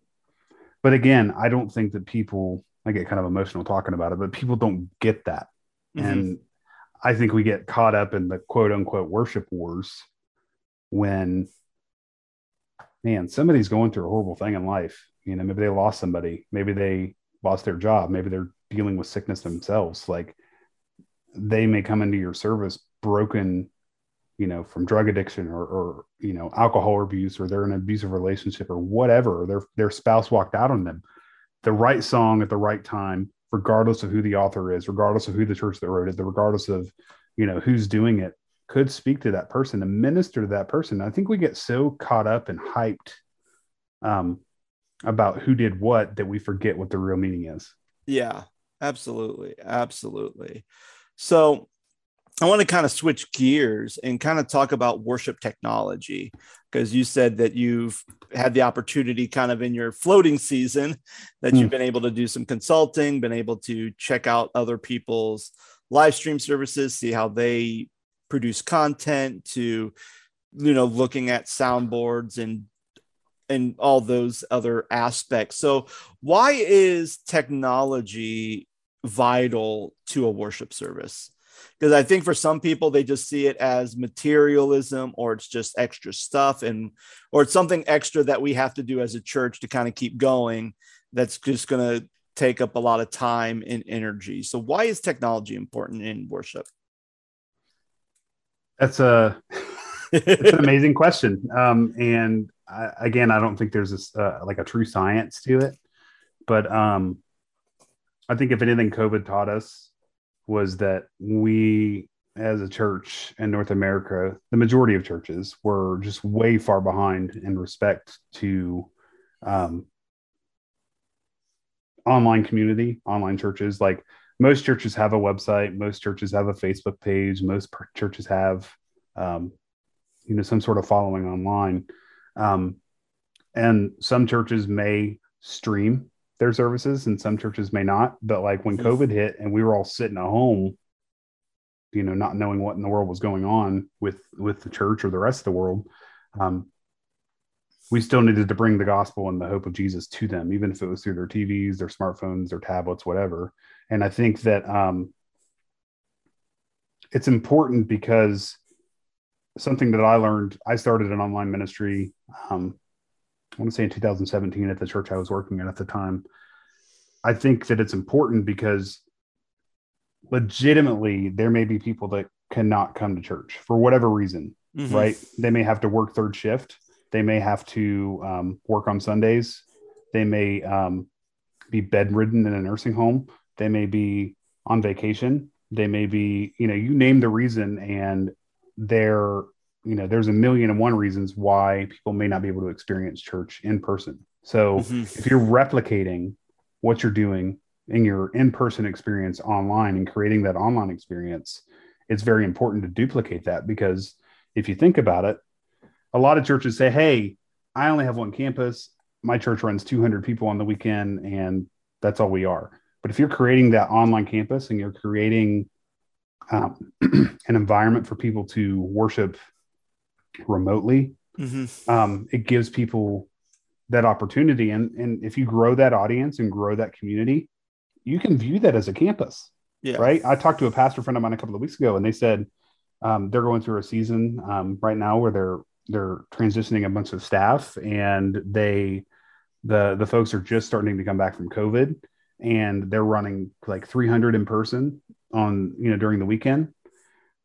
but again, I don't think that people I get kind of emotional talking about it, but people don't get that. Mm-hmm. And I think we get caught up in the quote unquote worship wars when, man, somebody's going through a horrible thing in life. You know, maybe they lost somebody, maybe they lost their job, maybe they're dealing with sickness themselves. Like they may come into your service broken, you know, from drug addiction or, or you know, alcohol abuse, or they're in an abusive relationship or whatever, or their their spouse walked out on them the right song at the right time, regardless of who the author is, regardless of who the church that wrote it, regardless of you know who's doing it, could speak to that person and minister to that person. I think we get so caught up and hyped um, about who did what that we forget what the real meaning is. Yeah, absolutely, absolutely. So I want to kind of switch gears and kind of talk about worship technology because you said that you've had the opportunity kind of in your floating season that mm. you've been able to do some consulting, been able to check out other people's live stream services, see how they produce content to you know looking at soundboards and and all those other aspects. So why is technology vital to a worship service? Because I think for some people they just see it as materialism or it's just extra stuff and or it's something extra that we have to do as a church to kind of keep going that's just going to take up a lot of time and energy. So why is technology important in worship? That's a it's an amazing question. Um, and I, again, I don't think there's this uh, like a true science to it, but um, I think if anything, COVID taught us was that we, as a church in North America, the majority of churches were just way far behind in respect to um, online community, online churches. Like most churches have a website, most churches have a Facebook page, most churches have, um, you know, some sort of following online. Um, and some churches may stream their services and some churches may not. But like when COVID hit and we were all sitting at home, you know, not knowing what in the world was going on with with the church or the rest of the world, um, we still needed to bring the gospel and the hope of Jesus to them, even if it was through their TVs, their smartphones, their tablets, whatever. And I think that um, it's important because something that I learned, I started an online ministry. Um, I want to say in 2017 at the church I was working at at the time. I think that it's important because legitimately there may be people that cannot come to church for whatever reason, mm-hmm. right? They may have to work third shift. They may have to um, work on Sundays. They may um, be bedridden in a nursing home. They may be on vacation. They may be, you know, you name the reason, and they're, you know, there's a million and one reasons why people may not be able to experience church in person. So mm-hmm. if you're replicating what you're doing in your in-person experience online and creating that online experience, it's very important to duplicate that because if you think about it, a lot of churches say, "Hey, I only have one campus. My church runs 200 people on the weekend, and that's all we are." But if you're creating that online campus and you're creating um, an environment for people to worship remotely, mm-hmm. um, it gives people that opportunity. And, and if you grow that audience and grow that community, you can view that as a campus. Yeah. Right. I talked to a pastor friend of mine a couple of weeks ago, and they said um, they're going through a season um, right now where they're they're transitioning a bunch of staff, and they the the folks are just starting to come back from COVID, and they're running like 300 in person on you know during the weekend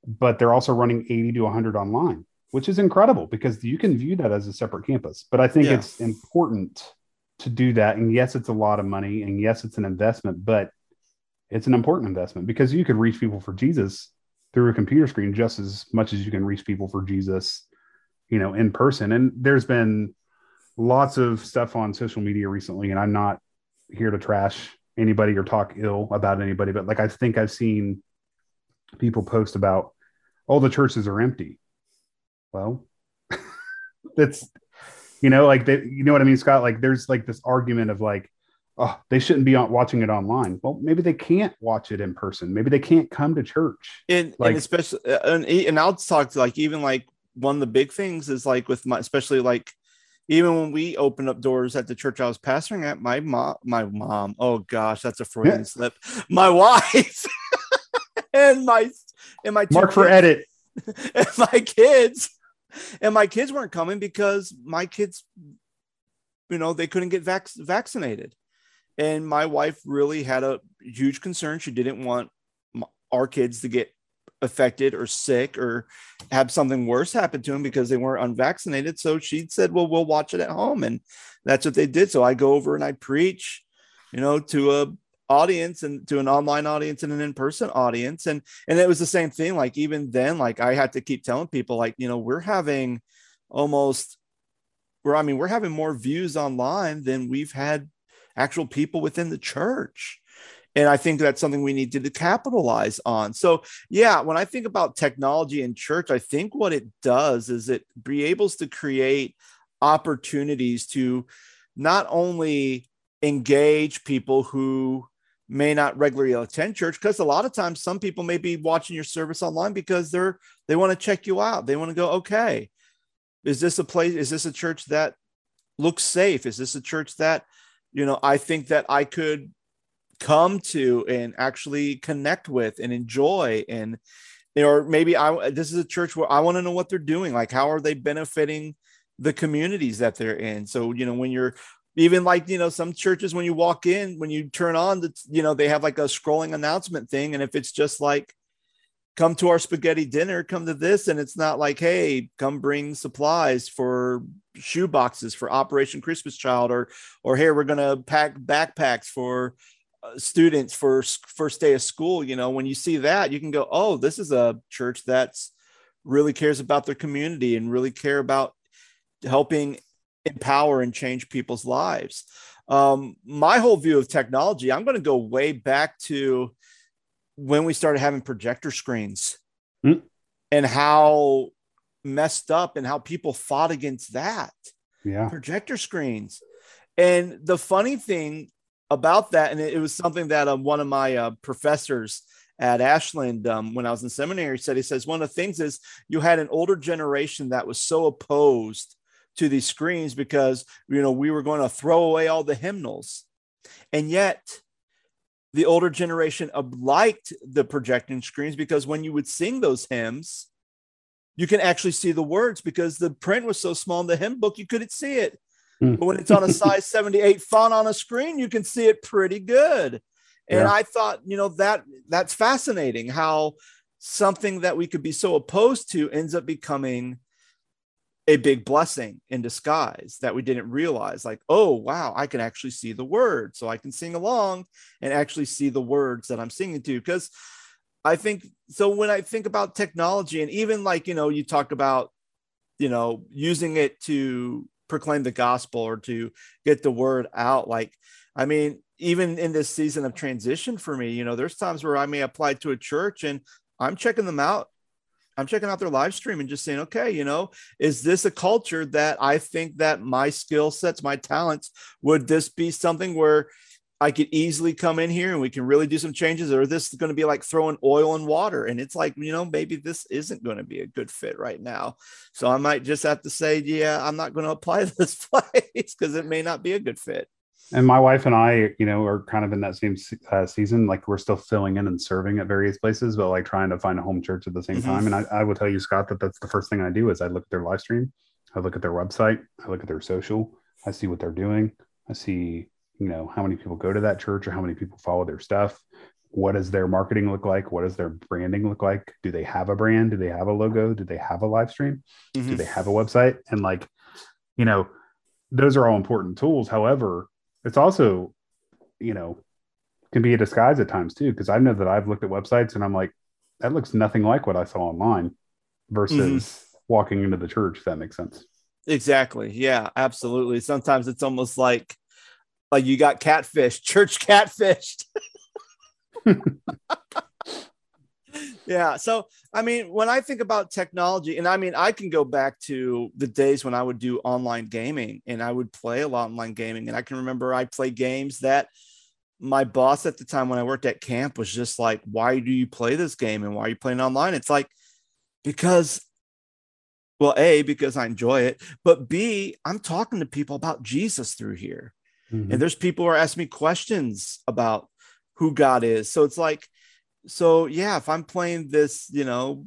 but they're also running 80 to 100 online which is incredible because you can view that as a separate campus but i think yeah. it's important to do that and yes it's a lot of money and yes it's an investment but it's an important investment because you could reach people for jesus through a computer screen just as much as you can reach people for jesus you know in person and there's been lots of stuff on social media recently and i'm not here to trash anybody or talk ill about anybody, but like I think I've seen people post about all oh, the churches are empty. Well, that's you know, like they, you know what I mean, Scott. Like there's like this argument of like, oh, they shouldn't be watching it online. Well, maybe they can't watch it in person. Maybe they can't come to church. And, like, and especially, uh, and, and I'll talk to like even like one of the big things is like with my, especially like even when we opened up doors at the church I was pastoring at, my mom, my mom, oh gosh, that's a Freudian yeah. slip. My wife and my and my mark for edit and my kids and my kids weren't coming because my kids, you know, they couldn't get vac- vaccinated, and my wife really had a huge concern. She didn't want our kids to get affected or sick or have something worse happen to them because they weren't unvaccinated. So she said, Well, we'll watch it at home. And that's what they did. So I go over and I preach, you know, to a audience and to an online audience and an in-person audience and and it was the same thing like even then like i had to keep telling people like you know we're having almost we're i mean we're having more views online than we've had actual people within the church and I think that's something we need to capitalize on. So, yeah, when I think about technology in church, I think what it does is it be able to create opportunities to not only engage people who may not regularly attend church because a lot of times some people may be watching your service online because they're they want to check you out. They want to go okay is this a place is this a church that looks safe? Is this a church that you know i think that i could come to and actually connect with and enjoy and or maybe I this is a church where I want to know what they're doing like how are they benefiting the communities that they're in? So you know when you're even like you know some churches when you walk in when you turn on the you know they have like a scrolling announcement thing and if it's just like come to our spaghetti dinner, come to this. And it's not like, hey, come bring supplies for shoe boxes for Operation Christmas Child, or, or here we're going to pack backpacks for uh, students for first day of school. You know, when you see that, you can go, oh, this is a church that's really cares about their community and really care about helping empower and change people's lives. Um, my whole view of technology, I'm going to go way back to when we started having projector screens mm. and how messed up and how people fought against that. Yeah. Projector screens. And the funny thing about that, and it, it was something that um, one of my uh, professors at Ashland um, when I was in seminary said, he says, one of the things is you had an older generation that was so opposed to these screens because, you know, we were going to throw away all the hymnals. And yet the older generation liked the projecting screens because when you would sing those hymns, you can actually see the words because the print was so small in the hymn book you couldn't see it. Mm. But when it's on a size 78 font on a screen, you can see it pretty good. And yeah. I thought, you know, that that's fascinating how something that we could be so opposed to ends up becoming a big blessing in disguise that we didn't realize like oh wow i can actually see the words so i can sing along and actually see the words that i'm singing to. Because i think so when i think about technology and even like you know you talk about you know using it to proclaim the gospel or to get the word out like i mean even in this season of transition for me you know there's times where i may apply to a church and i'm checking them out I'm checking out their live stream and just saying, okay, you know, is this a culture that I think that my skill sets, my talents, would this be something where I could easily come in here and we can really do some changes, or this is going to be like throwing oil and water? And it's like, you know, maybe this isn't going to be a good fit right now. So I might just have to say, yeah, I'm not going to apply this place because it may not be a good fit and my wife and I, you know, are kind of in that same uh, season. Like we're still filling in and serving at various places, but like trying to find a home church at the same mm-hmm. time. And I, I will tell you, Scott, that that's the first thing I do is I look at their live stream, I look at their website, I look at their social, I see what they're doing, I see, you know, how many people go to that church or how many people follow their stuff. What does their marketing look like? What does their branding look like? Do they have a brand? Do they have a logo? Do they have a live stream? Mm-hmm. Do they have a website? And like, you know, those are all important tools. However, it's also, you know, can be a disguise at times too. Cause I know that I've looked at websites and I'm like, that looks nothing like what I saw online versus mm-hmm. walking into the church, if that makes sense. Exactly. Yeah, absolutely. Sometimes it's almost like like you got catfish, church catfished. yeah. So, I mean, when I think about technology, and I mean, I can go back to the days when I would do online gaming and I would play a lot online gaming. And I can remember I played games that my boss at the time when I worked at camp was just like, why do you play this game and why are you playing online? It's like, because, well, A, because I enjoy it, but B, I'm talking to people about Jesus through here. Mm-hmm. And there's people who are asking me questions about who God is. So it's like, so yeah, if I'm playing this, you know,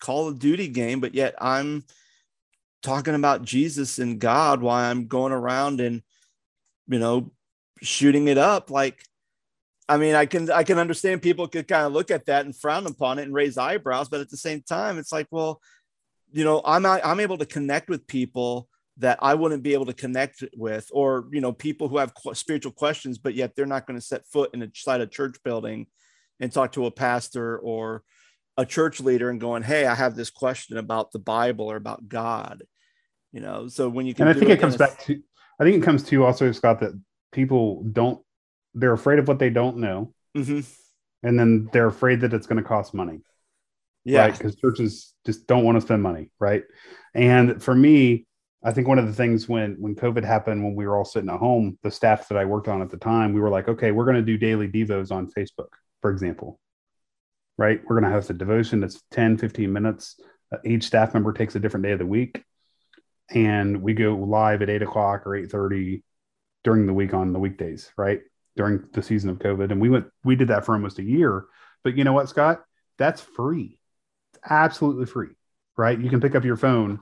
Call of Duty game, but yet I'm talking about Jesus and God while I'm going around and you know shooting it up like I mean I can I can understand people could kind of look at that and frown upon it and raise eyebrows but at the same time it's like well you know I'm I'm able to connect with people that I wouldn't be able to connect with or you know people who have spiritual questions but yet they're not going to set foot inside a side of church building and talk to a pastor or a church leader and going, Hey, I have this question about the Bible or about God. You know, so when you can, and I think it, it comes back to, I think it comes to also, Scott, that people don't, they're afraid of what they don't know. Mm-hmm. And then they're afraid that it's going to cost money. Yeah. Right. Because churches just don't want to spend money. Right. And for me, I think one of the things when when COVID happened, when we were all sitting at home, the staff that I worked on at the time, we were like, okay, we're going to do daily devos on Facebook for example, right? We're going to host a devotion that's 10, 15 minutes. Uh, each staff member takes a different day of the week. And we go live at eight o'clock or 8.30 during the week on the weekdays, right? During the season of COVID. And we went, we did that for almost a year. But you know what, Scott? That's free. It's absolutely free, right? You can pick up your phone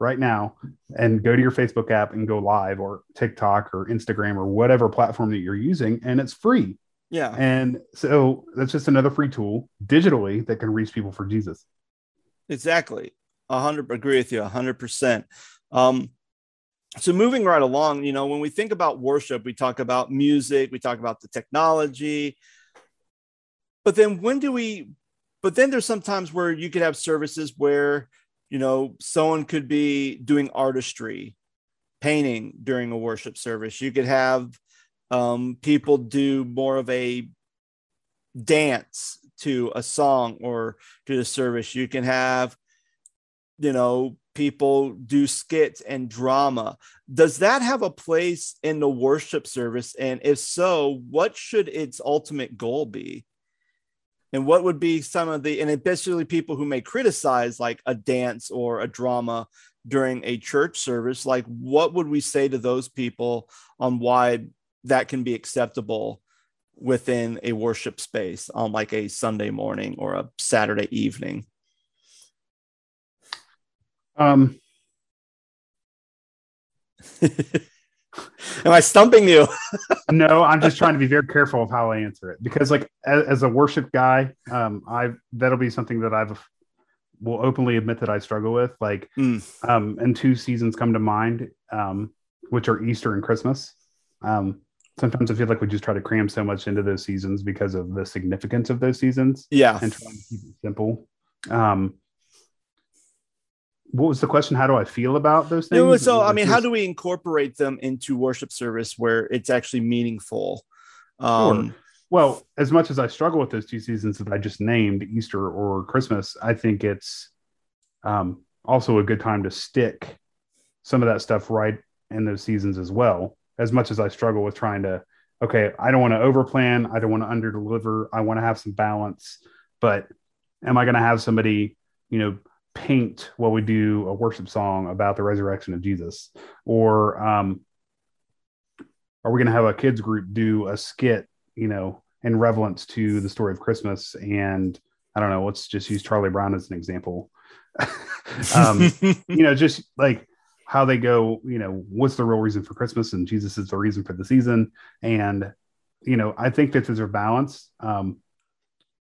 right now and go to your Facebook app and go live or TikTok or Instagram or whatever platform that you're using, and it's free Yeah. And so that's just another free tool digitally that can reach people for Jesus. Exactly. A hundred agree with you, a hundred percent. Um, so moving right along, you know, when we think about worship, we talk about music, we talk about the technology, but then when do we but then there's sometimes where you could have services where you know someone could be doing artistry painting during a worship service you could have um, people do more of a dance to a song or to the service. You can have you know people do skits and drama. Does that have a place in the worship service? And if so what should its ultimate goal be? And what would be some of the and especially people who may criticize like a dance or a drama during a church service like what would we say to those people on why that can be acceptable within a worship space on like a sunday morning or a saturday evening um Am I stumping you? no, I'm just trying to be very careful of how I answer it because, like, as, as a worship guy, um, I that'll be something that I've will openly admit that I struggle with. Like, mm. um, and two seasons come to mind, um, which are Easter and Christmas. Um, sometimes I feel like we just try to cram so much into those seasons because of the significance of those seasons. Yeah, and trying to keep it simple. Um, what was the question? How do I feel about those things? No, so I mean, how do we incorporate them into worship service where it's actually meaningful? Um, sure. Well, as much as I struggle with those two seasons that I just named, Easter or Christmas, I think it's um, also a good time to stick some of that stuff right in those seasons as well. As much as I struggle with trying to, okay, I don't want to overplan, I don't want to underdeliver, I want to have some balance, but am I going to have somebody, you know, paint while we do a worship song about the resurrection of Jesus? Or um, are we going to have a kids group do a skit, you know, in relevance to the story of Christmas? And I don't know, let's just use Charlie Brown as an example. um, you know, just like how they go, you know, what's the real reason for Christmas? And Jesus is the reason for the season. And, you know, I think that there's a balance. Um,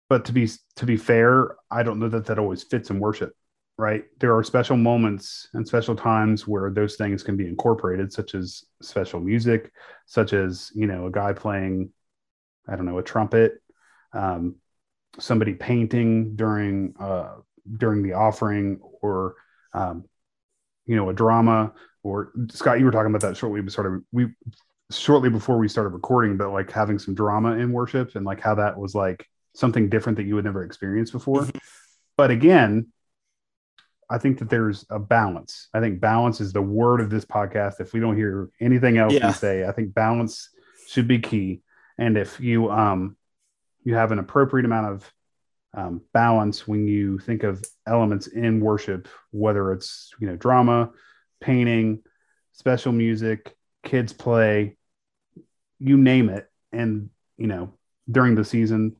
but to be to be fair, I don't know that that always fits in worship right? There are special moments and special times where those things can be incorporated, such as special music, such as, you know, a guy playing, I don't know, a trumpet, um, somebody painting during, uh, during the offering or, um, you know, a drama or Scott, you were talking about that shortly we started, we shortly before we started recording, but like having some drama in worship and like how that was like something different that you had never experienced before. Mm-hmm. But again, I think that there's a balance. I think balance is the word of this podcast. If we don't hear anything else yeah. we say, I think balance should be key. And if you um you have an appropriate amount of um, balance when you think of elements in worship, whether it's you know drama, painting, special music, kids play, you name it, and you know during the season,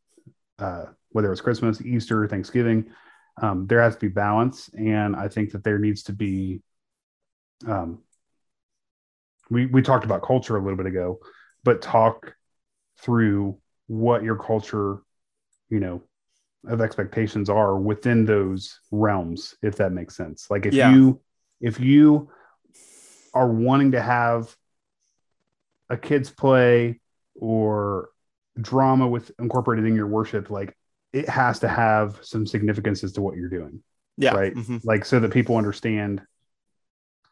uh, whether it's Christmas, Easter, Thanksgiving, um, there has to be balance, and I think that there needs to be. Um, we we talked about culture a little bit ago, but talk through what your culture, you know, of expectations are within those realms, if that makes sense. Like if yeah. you if you are wanting to have a kids play or drama with incorporated in your worship, like it has to have some significance as to what you're doing. Yeah. Right. Mm-hmm. Like so that people understand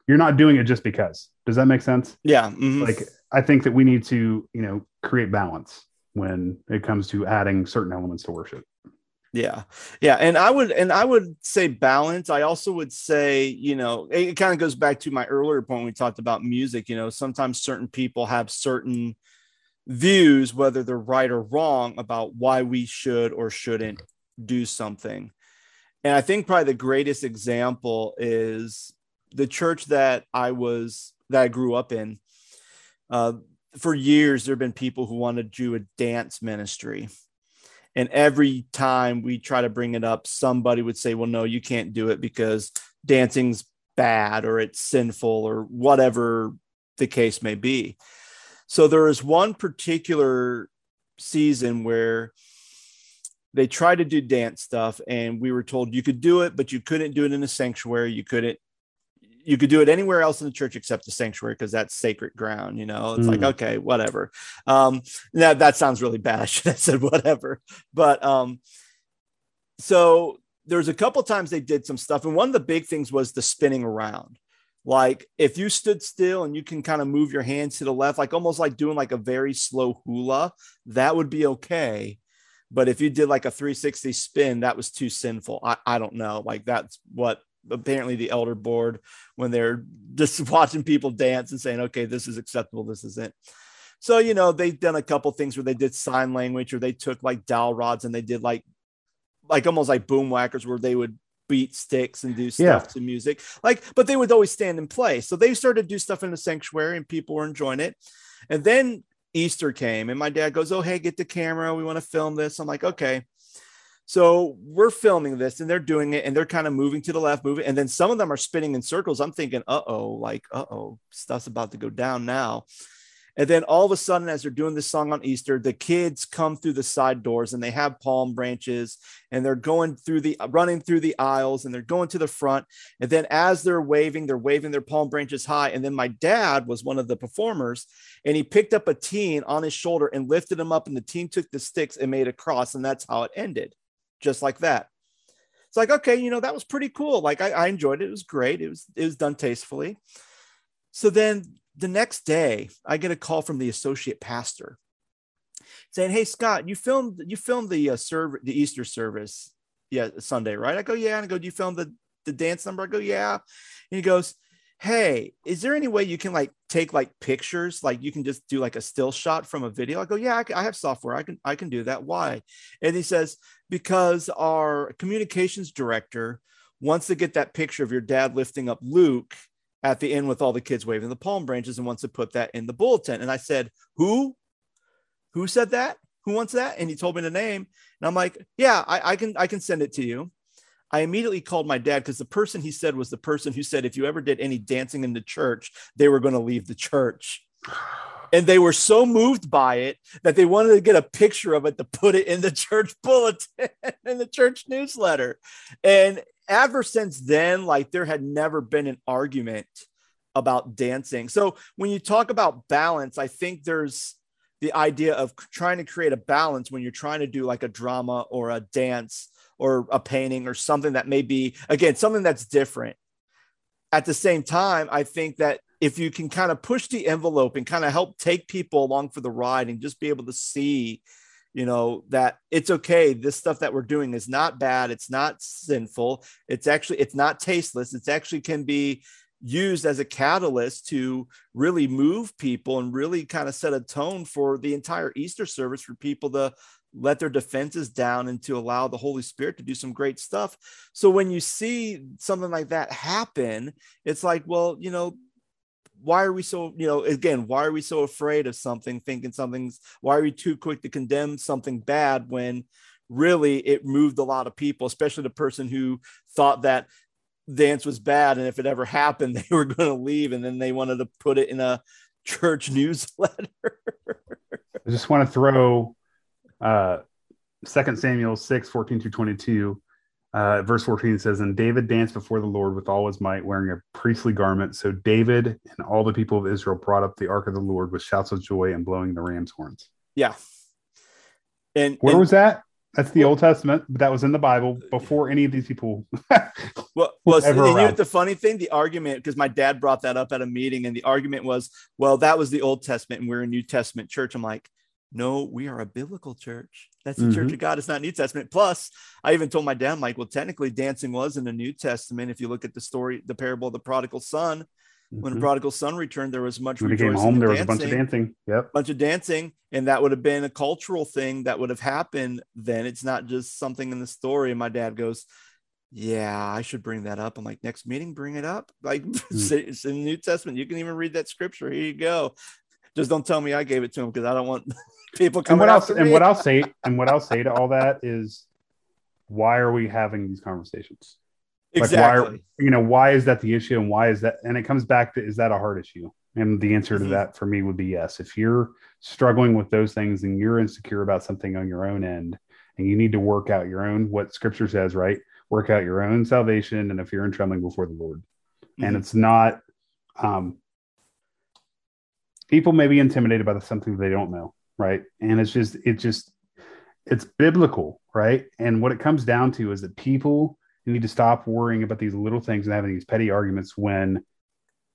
you're not doing it just because. Does that make sense? Yeah. Mm-hmm. Like I think that we need to, you know, create balance when it comes to adding certain elements to worship. Yeah. Yeah. And I would, and I would say balance. I also would say, you know, it, it kind of goes back to my earlier point. we talked about music, you know, sometimes certain people have certain views, whether they're right or wrong, about why we should or shouldn't do something. And I think probably the greatest example is the church that I was that I grew up in. Uh, for years, there have been people who wanted to do a dance ministry. And every time we try to bring it up, somebody would say, Well, no, you can't do it because dancing's bad or it's sinful or whatever the case may be. So there is one particular season where they tried to do dance stuff and we were told you could do it but you couldn't do it in a sanctuary you couldn't you could do it anywhere else in the church except the sanctuary because that's sacred ground you know? It's mm. like okay whatever. Um now that sounds really bad. I should have said whatever. But um so there's a couple times they did some stuff and one of the big things was the spinning around. Like if you stood still and you can kind of move your hands to the left like almost like doing like a very slow hula that would be okay. But if you did like a 360 spin that was too sinful. I, I don't know. Like that's what apparently the elder board when they're just watching people dance and saying okay this is acceptable this isn't so you know they've done a couple things where they did sign language or they took like dowel rods and they did like like almost like Boomwhackers where they would beat sticks and do stuff yeah. to music. Like but they would always stand and play. So they started to do stuff in the sanctuary and people were enjoying it. And then easter came and my dad goes oh hey get the camera. We want to film this. I'm like okay so we're filming this and they're doing it and they're kind of moving to the left, moving. And then some of them are spinning in circles. I'm thinking, uh oh, like, uh oh, stuff's about to go down now. And then all of a sudden, as they're doing this song on Easter, the kids come through the side doors and they have palm branches and they're going through the running through the aisles and they're going to the front. And then as they're waving, they're waving their palm branches high. And then my dad was one of the performers and he picked up a teen on his shoulder and lifted him up. And the teen took the sticks and made a cross. And that's how it ended just like that. It's like, okay, you know, that was pretty cool. Like I, I enjoyed it. It was great. It was, it was done tastefully. So then the next day I get a call from the associate pastor saying, Hey Scott, you filmed, you filmed the uh, serve, the Easter service. Yeah. Sunday, right? I go, yeah. And I go, do you film the, the dance number? I go, yeah. And he goes, hey is there any way you can like take like pictures like you can just do like a still shot from a video i go yeah I, I, have software i can i can do that why? And he says because our communications director wants to get that picture of your dad lifting up luke at the end with all the kids waving the palm branches and wants to put that in the bulletin. And i said who? Who said that? Who wants that? And he told me the name and i'm like yeah i, I can i can send it to you I immediately called my dad because the person he said was the person who said if you ever did any dancing in the church, they were going to leave the church. And they were so moved by it that they wanted to get a picture of it to put it in the church bulletin in the church newsletter. And ever since then, like there had never been an argument about dancing. So when you talk about balance, I think there's the idea of trying to create a balance when you're trying to do like a drama or a dance or a painting or something that may be again something that's different. At the same time i think that if you can kind of push the envelope and kind of help take people along for the ride and just be able to see you know that it's okay this stuff that we're doing is not bad it's not sinful it's actually it's not tasteless it's actually can be used as a catalyst to really move people and really kind of set a tone for the entire easter service for people to let their defenses down and to allow the Holy Spirit to do some great stuff. So when you see something like that happen, it's like, well, you know, why are we so, you know, again, why are we so afraid of something, thinking something's, why are we too quick to condemn something bad when really it moved a lot of people, especially the person who thought that dance was bad and if it ever happened, they were going to leave and then they wanted to put it in a church newsletter. I just want to throw uh, 2 Samuel 6, 14 through 22. Uh, verse 14 says, And David danced before the Lord with all his might, wearing a priestly garment. So David and all the people of Israel brought up the ark of the Lord with shouts of joy and blowing the ram's horns. Yeah. And where and, was that? That's the well, Old Testament, but that was in the Bible before any of these people. well, well and you know the funny thing, the argument, because my dad brought that up at a meeting, and the argument was, well, that was the Old Testament, and we're a New Testament church. I'm like, no, we are a biblical church. That's the mm-hmm. church of God. It's not New Testament. Plus, I even told my dad, like, well, technically, dancing was in the New Testament. If you look at the story, the parable of the prodigal son, mm-hmm. when the mm-hmm. prodigal son returned, there was much when he came home. There was a bunch of dancing. Yep, bunch of dancing, and that would have been a cultural thing that would have happened. Then it's not just something in the story. And my dad goes, "Yeah, I should bring that up." I'm like, next meeting, bring it up. Like, mm-hmm. it's in the New Testament. You can even read that scripture. Here you go. Just don't tell me I gave it to him because I don't want people coming. And what else? And what I'll say, and what I'll say to all that is, why are we having these conversations? Exactly. Like why are, you know, why is that the issue, and why is that? And it comes back to, is that a hard issue? And the answer mm-hmm. to that for me would be yes. If you're struggling with those things and you're insecure about something on your own end and you need to work out your own what scripture says right work out your own salvation and if you're in trembling before the lord mm-hmm. and it's not um people may be intimidated by the, something they don't know right? And it's just it just it's biblical right? And what it comes down to is that people need to stop worrying about these little things and having these petty arguments when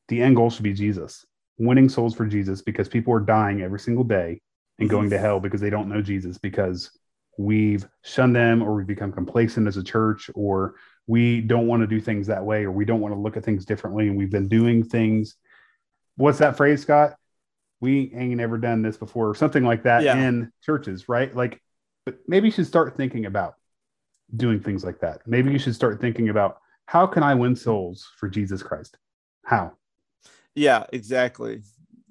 the end goal should be jesus winning souls for jesus because people are dying every single day and going to hell because they don't know jesus because we've shunned them or we've become complacent as a church or we don't want to do things that way or we don't want to look at things differently and we've been doing things. What's that phrase scott we ain't ever done this before or something like that yeah. in churches right? Like but maybe you should start thinking about doing things like that. Maybe you should start thinking about how can i win souls for jesus christ? How? Yeah exactly.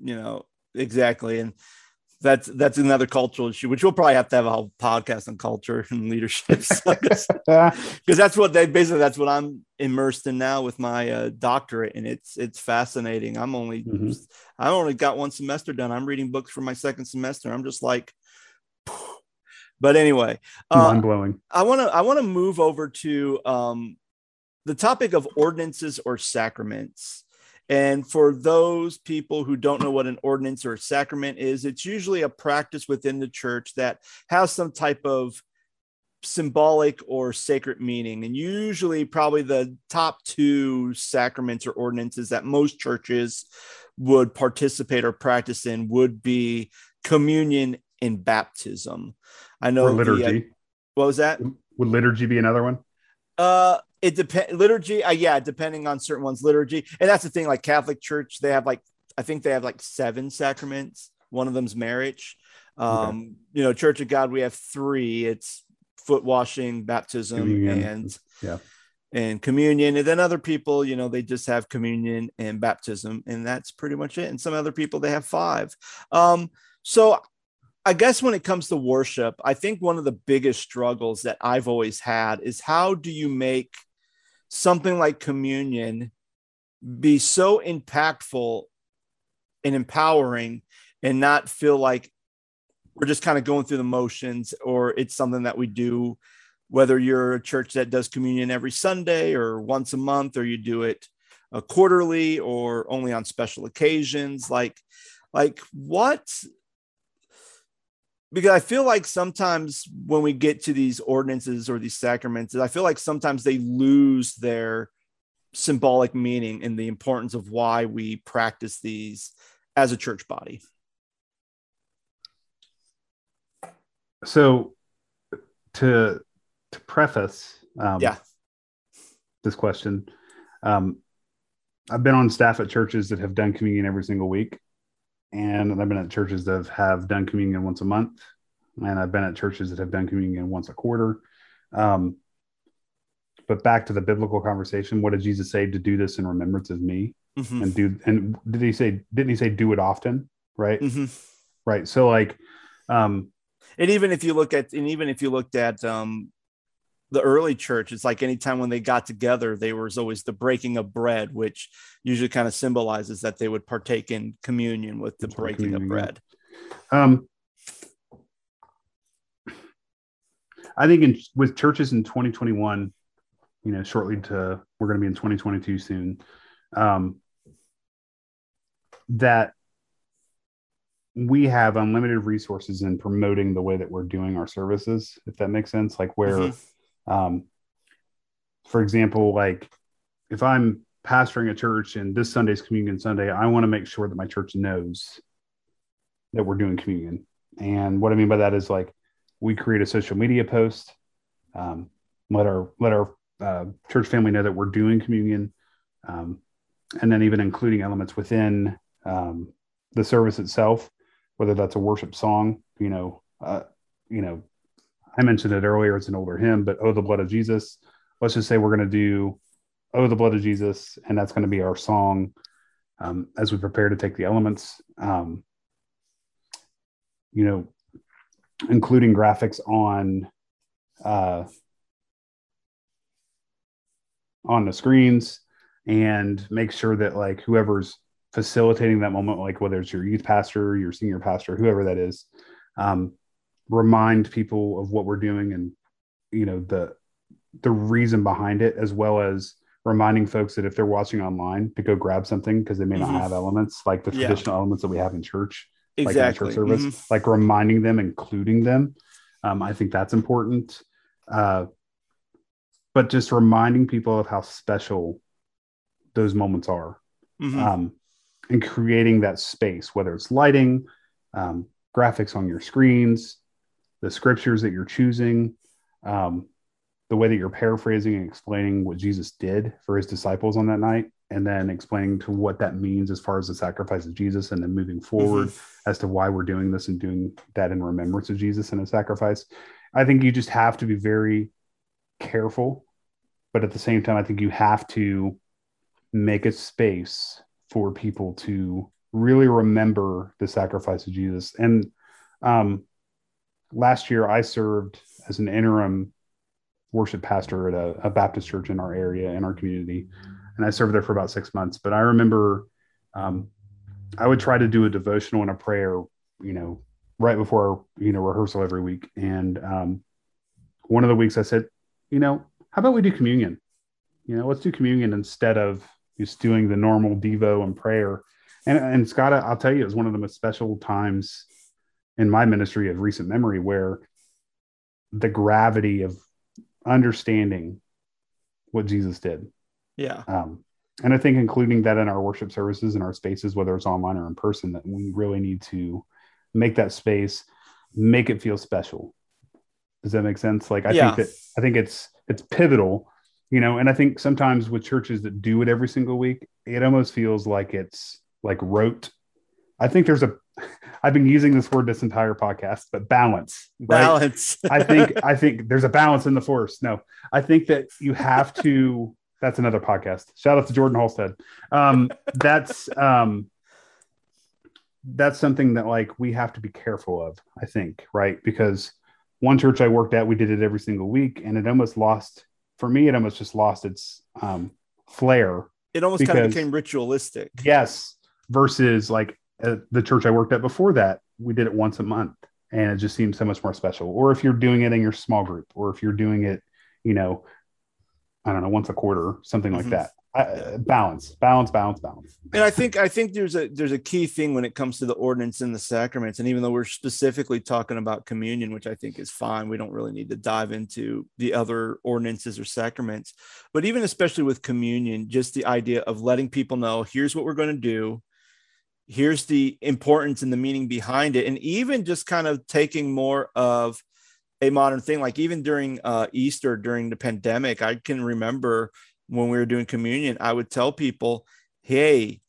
You know exactly. And that's that's another cultural issue, which we'll probably have to have a whole podcast on culture and leadership, because that's what they basically that's what I'm immersed in now with my uh, doctorate, and it's it's fascinating. I'm only mm-hmm. I only got one semester done. I'm reading books for my second semester. I'm just like, but anyway, uh, mind blowing. I want to I want to move over to um, the topic of ordinances or sacraments. And for those people who don't know what an ordinance or a sacrament is, it's usually a practice within the church that has some type of symbolic or sacred meaning. And usually, probably the top two sacraments or ordinances that most churches would participate or practice in would be communion and baptism. I know or liturgy. The, uh, what was that? Would liturgy be another one? Uh, it depends. Liturgy, uh, yeah, depending on certain ones, liturgy, and that's the thing. Like Catholic Church, they have like I think they have like seven sacraments. One of them's marriage. Um, okay. You know, Church of God, we have three. It's foot washing, baptism, communion. and yeah, and communion. And then other people, you know, they just have communion and baptism, and that's pretty much it. And some other people they have five. Um, so I guess when it comes to worship, I think one of the biggest struggles that I've always had is how do you make something like communion be so impactful and empowering and not feel like we're just kind of going through the motions or it's something that we do whether you're a church that does communion every Sunday or once a month or you do it uh, quarterly or only on special occasions like like what because I feel like sometimes when we get to these ordinances or these sacraments, I feel like sometimes they lose their symbolic meaning and the importance of why we practice these as a church body. So, to to preface, um, yeah, this question, um, I've been on staff at churches that have done communion every single week, and I've been at churches that have done communion once a month, and I've been at churches that have done communion once a quarter. Um, but back to the biblical conversation, what did Jesus say to do this in remembrance of me? Mm-hmm. And do and did he say didn't he say do it often? Right, mm-hmm. right. So like, um, and even if you look at and even if you looked at um, the early church, it's like anytime when they got together, there was always the breaking of bread, which usually kind of symbolizes that they would partake in communion with the breaking of bread. Um, I think in, with churches in 2021, you know, shortly to we're going to be in 2022 soon, um, that we have unlimited resources in promoting the way that we're doing our services, if that makes sense. Like where mm-hmm um, for example, like if I'm pastoring a church and this Sunday's communion Sunday, I want to make sure that my church knows that we're doing communion. And what I mean by that is like we create a social media post, um, let our let our uh, church family know that we're doing communion, um, and then even including elements within um, the service itself, whether that's a worship song, you know, uh, you know, I mentioned it earlier. It's an older hymn, but "Oh, the blood of Jesus." Let's just say we're going to do "Oh, the blood of Jesus," and that's going to be our song um, as we prepare to take the elements. Um, you know, including graphics on uh, on the screens, and make sure that like whoever's facilitating that moment, like whether it's your youth pastor, your senior pastor, whoever that is, um, remind people of what we're doing and you know the the reason behind it, as well as reminding folks that if they're watching online to go grab something because they may mm-hmm. not have elements like the traditional yeah. elements that we have in church, exactly. like in church service, mm-hmm. like reminding them, including them. Um, I think that's important. Uh, but just reminding people of how special those moments are mm-hmm. um, and creating that space, whether it's lighting, um, graphics on your screens, the scriptures that you're choosing, um, the way that you're paraphrasing and explaining what Jesus did for his disciples on that night, and then explaining to what that means as far as the sacrifice of Jesus, and then moving forward mm-hmm. as to why we're doing this and doing that in remembrance of Jesus and his sacrifice. I think you just have to be very careful, but at the same time, I think you have to make a space for people to really remember the sacrifice of Jesus. And um, last year, I served as an interim worship pastor at a, a, Baptist church in our area, in our community. And I served there for about six months. But I remember um, I would try to do a devotional and a prayer, you know, right before, you know, rehearsal every week. And um, one of the weeks I said, you know, how about we do communion? You know, let's do communion instead of just doing the normal Devo and prayer. And, and Scott, I'll tell you, it was one of the most special times in my ministry of recent memory where the gravity of understanding what Jesus did. Yeah. Um, and I think including that in our worship services and our spaces, whether it's online or in person, that we really need to make that space, make it feel special. Does that make sense? Like I yeah. think that I think it's it's pivotal you know and i think sometimes with churches that do it every single week it almost feels like it's like rote i think there's a i've been using this word this entire podcast but balance right? balance i think i think there's a balance in the force no i think that you have to that's another podcast shout out to jordan halstead um that's um that's something that like we have to be careful of i think right because one church i worked at we did it every single week and it almost lost for me, it almost just lost its um, flair. It almost because, kind of became ritualistic. Yes, versus like uh, the church I worked at before that, we did it once a month, and it just seemed so much more special. Or if you're doing it in your small group, or if you're doing it, you know, I don't know, once a quarter, something mm-hmm. like that. I, balance, balance, balance, balance. And I think I think there's a there's a key thing when it comes to the ordinance and the sacraments. And even though we're specifically talking about communion, which I think is fine, we don't really need to dive into the other ordinances or sacraments. But even especially with communion, just the idea of letting people know here's what we're going to do, here's the importance and the meaning behind it, and even just kind of taking more of a modern thing. Like even during uh, Easter during the pandemic, I can remember when we were doing communion, I would tell people, hey,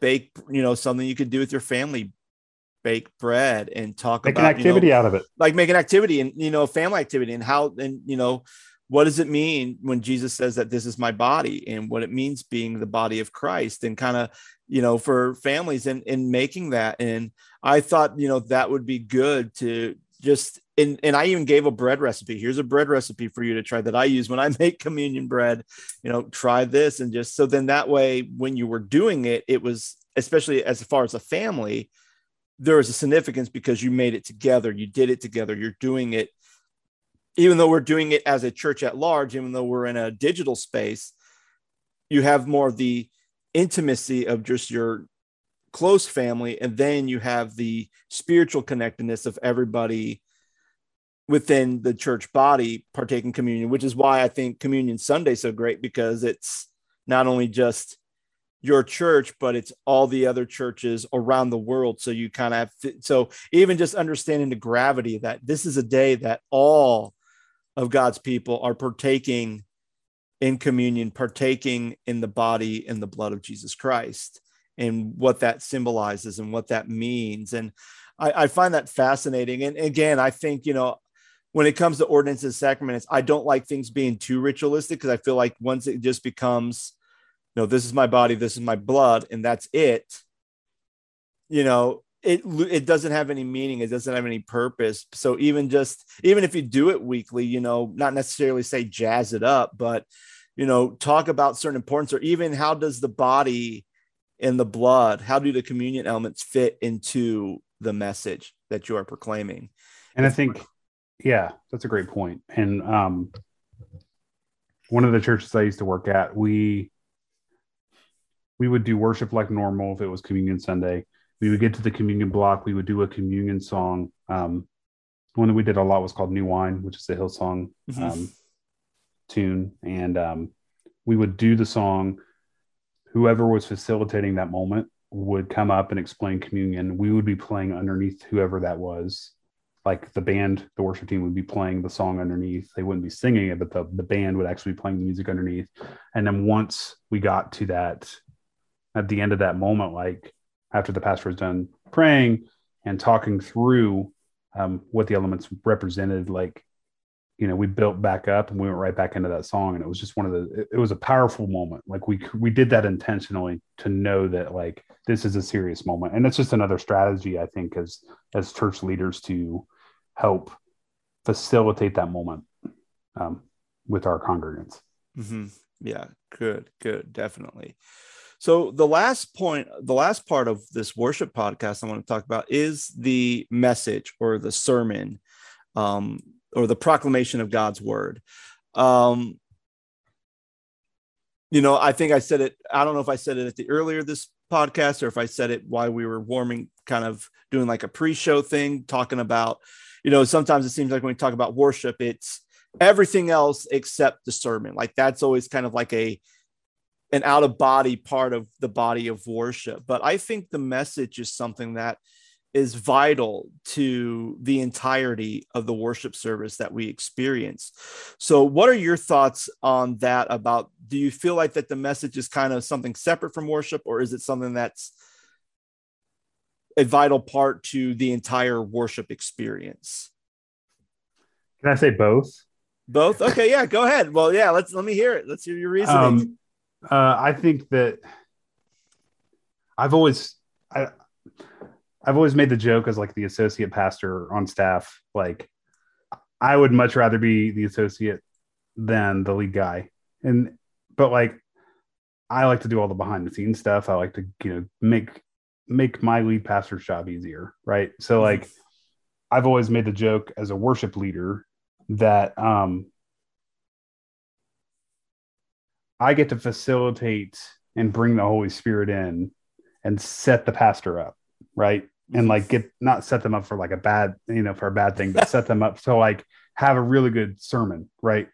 bake, you know, something you could do with your family, bake bread and talk make about an activity you know, out of it. Like make an activity and, you know, family activity and how, and, you know, what does it mean when Jesus says that this is my body and what it means being the body of Christ and kind of, you know, for families and in making that. And I thought, you know, that would be good to just and and I even gave a bread recipe. Here's a bread recipe for you to try that I use when I make communion bread. You know, try this and just so then that way when you were doing it, it was especially as far as a family, there was a significance because you made it together, you did it together, you're doing it. Even though we're doing it as a church at large, even though we're in a digital space, you have more of the intimacy of just your close family, and then you have the spiritual connectedness of everybody within the church body partaking communion, which is why I think Communion Sunday so great because it's not only just your church, but it's all the other churches around the world. So you kind of have, so even just understanding the gravity that this is a day that all of God's people are partaking in communion, partaking in the body and the blood of Jesus Christ and what that symbolizes and what that means. And I, I find that fascinating. And again, I think, you know, when it comes to ordinances and sacraments, I don't like things being too ritualistic because I feel like once it just becomes, you know, this is my body, this is my blood, and that's it. You know, it it doesn't have any meaning. It doesn't have any purpose. So even just even if you do it weekly, you know, not necessarily say jazz it up, but you know, talk about certain importance or even how does the body in the blood how do the communion elements fit into the message that you are proclaiming and i think yeah that's a great point and um one of the churches i used to work at we we would do worship like normal if it was communion sunday we would get to the communion block we would do a communion song um one that we did a lot was called new wine which is a hillsong mm-hmm. um, tune. And um, we would do the song. Whoever was facilitating that moment would come up and explain communion. We would be playing underneath whoever that was. Like the band the worship team would be playing the song underneath. They wouldn't be singing it but the, the band would actually be playing the music underneath. And then once we got to that at the end of that moment like after the pastor was done praying and talking through um, what the elements represented like you know we built back up and we went right back into that song. And it was just one of the it, was a powerful moment. Like we we did that intentionally to know that like this is a serious moment. And it's just another strategy i think as as church leaders to help facilitate that moment um, with our congregants. Mm-hmm. yeah. Good. Good. Definitely so the last point the last part of this worship podcast i want to talk about is the message or the sermon um, or the proclamation of God's word. Um, you know, I think I said it. I don't know if I said it at the earlier this podcast or if I said it while we were warming, kind of doing like a pre-show thing, talking about, you know, sometimes it seems like when we talk about worship, it's everything else except the sermon. Like that's always kind of like a an out of body part of the body of worship. But I think the message is something that is vital to the entirety of the worship service that we experience. So, what are your thoughts on that? About do you feel like that the message is kind of something separate from worship, or is it something that's a vital part to the entire worship experience? Can I say both? Both? Okay, yeah, go ahead. Well, yeah, let's let me hear it. Let's hear your reasoning. Um, uh, I think that I've always I I've always made the joke as like the associate pastor on staff. Like, I would much rather be the associate than the lead guy. And, but like, I like to do all the behind the scenes stuff. I like to, you know, make, make my lead pastor's job easier. Right. So, mm-hmm. like, I've always made the joke as a worship leader that, um, I get to facilitate and bring the Holy Spirit in and set the pastor up, right? and like get not set them up for like a bad you know for a bad thing but set them up to like have a really good sermon right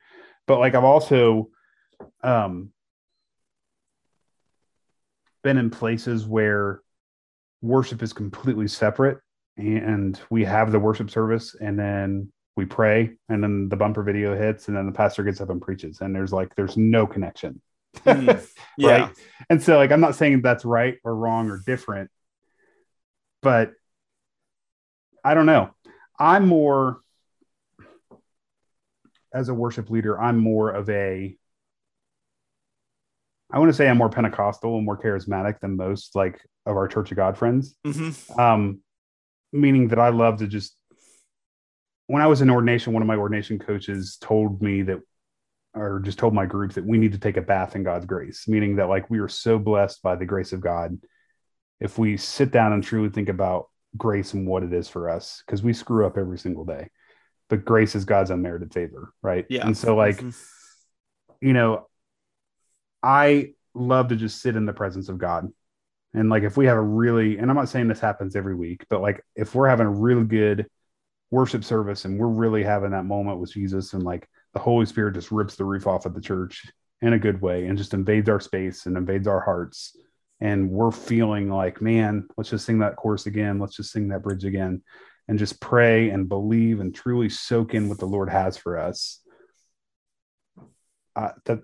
but like i've also um been in places where worship is completely separate and we have the worship service and then we pray and then the bumper video hits and then the pastor gets up and preaches and there's like there's no connection mm, yeah. right and so like i'm not saying that's right or wrong or different but I don't know. I'm more as a worship leader, I'm more of a I want to say I'm more Pentecostal and more charismatic than most like of our Church of God friends. Mm-hmm. Um, meaning that I love to just when I was in ordination, one of my ordination coaches told me that or just told my group that we need to take a bath in God's grace, meaning that like we are so blessed by the grace of God. If we sit down and truly think about grace and what it is for us because we screw up every single day but grace is god's unmerited favor right yeah and so like mm-hmm. you know i love to just sit in the presence of god and like if we have a really and i'm not saying this happens every week but like if we're having a really good worship service and we're really having that moment with jesus and like the holy spirit just rips the roof off of the church in a good way and just invades our space and invades our hearts and we're feeling like, man, let's just sing that chorus again. Let's just sing that bridge again and just pray and believe and truly soak in what the Lord has for us. Uh, that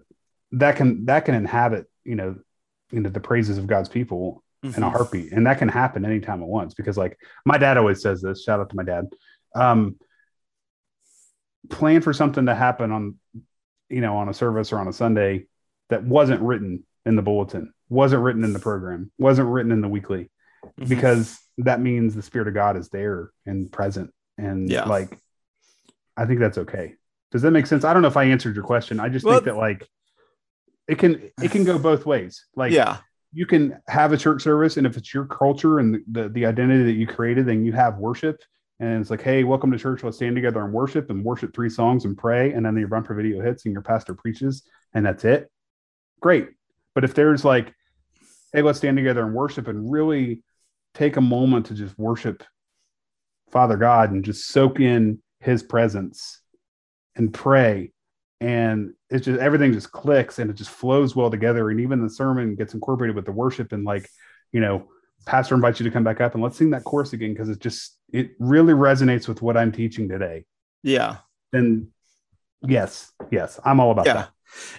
that can that can inhabit, you know, you know, the praises of God's people mm-hmm. in a mm-hmm. heartbeat. And that can happen anytime at once because like my dad always says this, shout out to my dad. Um, plan for something to happen on, you know, on a service or on a Sunday that wasn't written in the bulletin wasn't written in the program, wasn't written in the weekly, mm-hmm. because that means the spirit of God is there and present. And yeah. like, I think that's okay. Does that make sense? I don't know if I answered your question. I just well, think that like it can it can go both ways. Like yeah, you can have a church service, and if it's your culture and the, the, the identity that you created, then you have worship. And it's like, hey, welcome to church. Let's stand together and worship and worship three songs and pray. And then your bumper video hits and your pastor preaches, and that's it. Great. But if there's like, hey, let's stand together and worship and really take a moment to just worship Father God and just soak in his presence and pray and it's just everything just clicks and it just flows well together and even the sermon gets incorporated with the worship and like you know pastor invites you to come back up and let's sing that chorus again because it just it really resonates with what i'm teaching today yeah and yes yes i'm all about yeah. that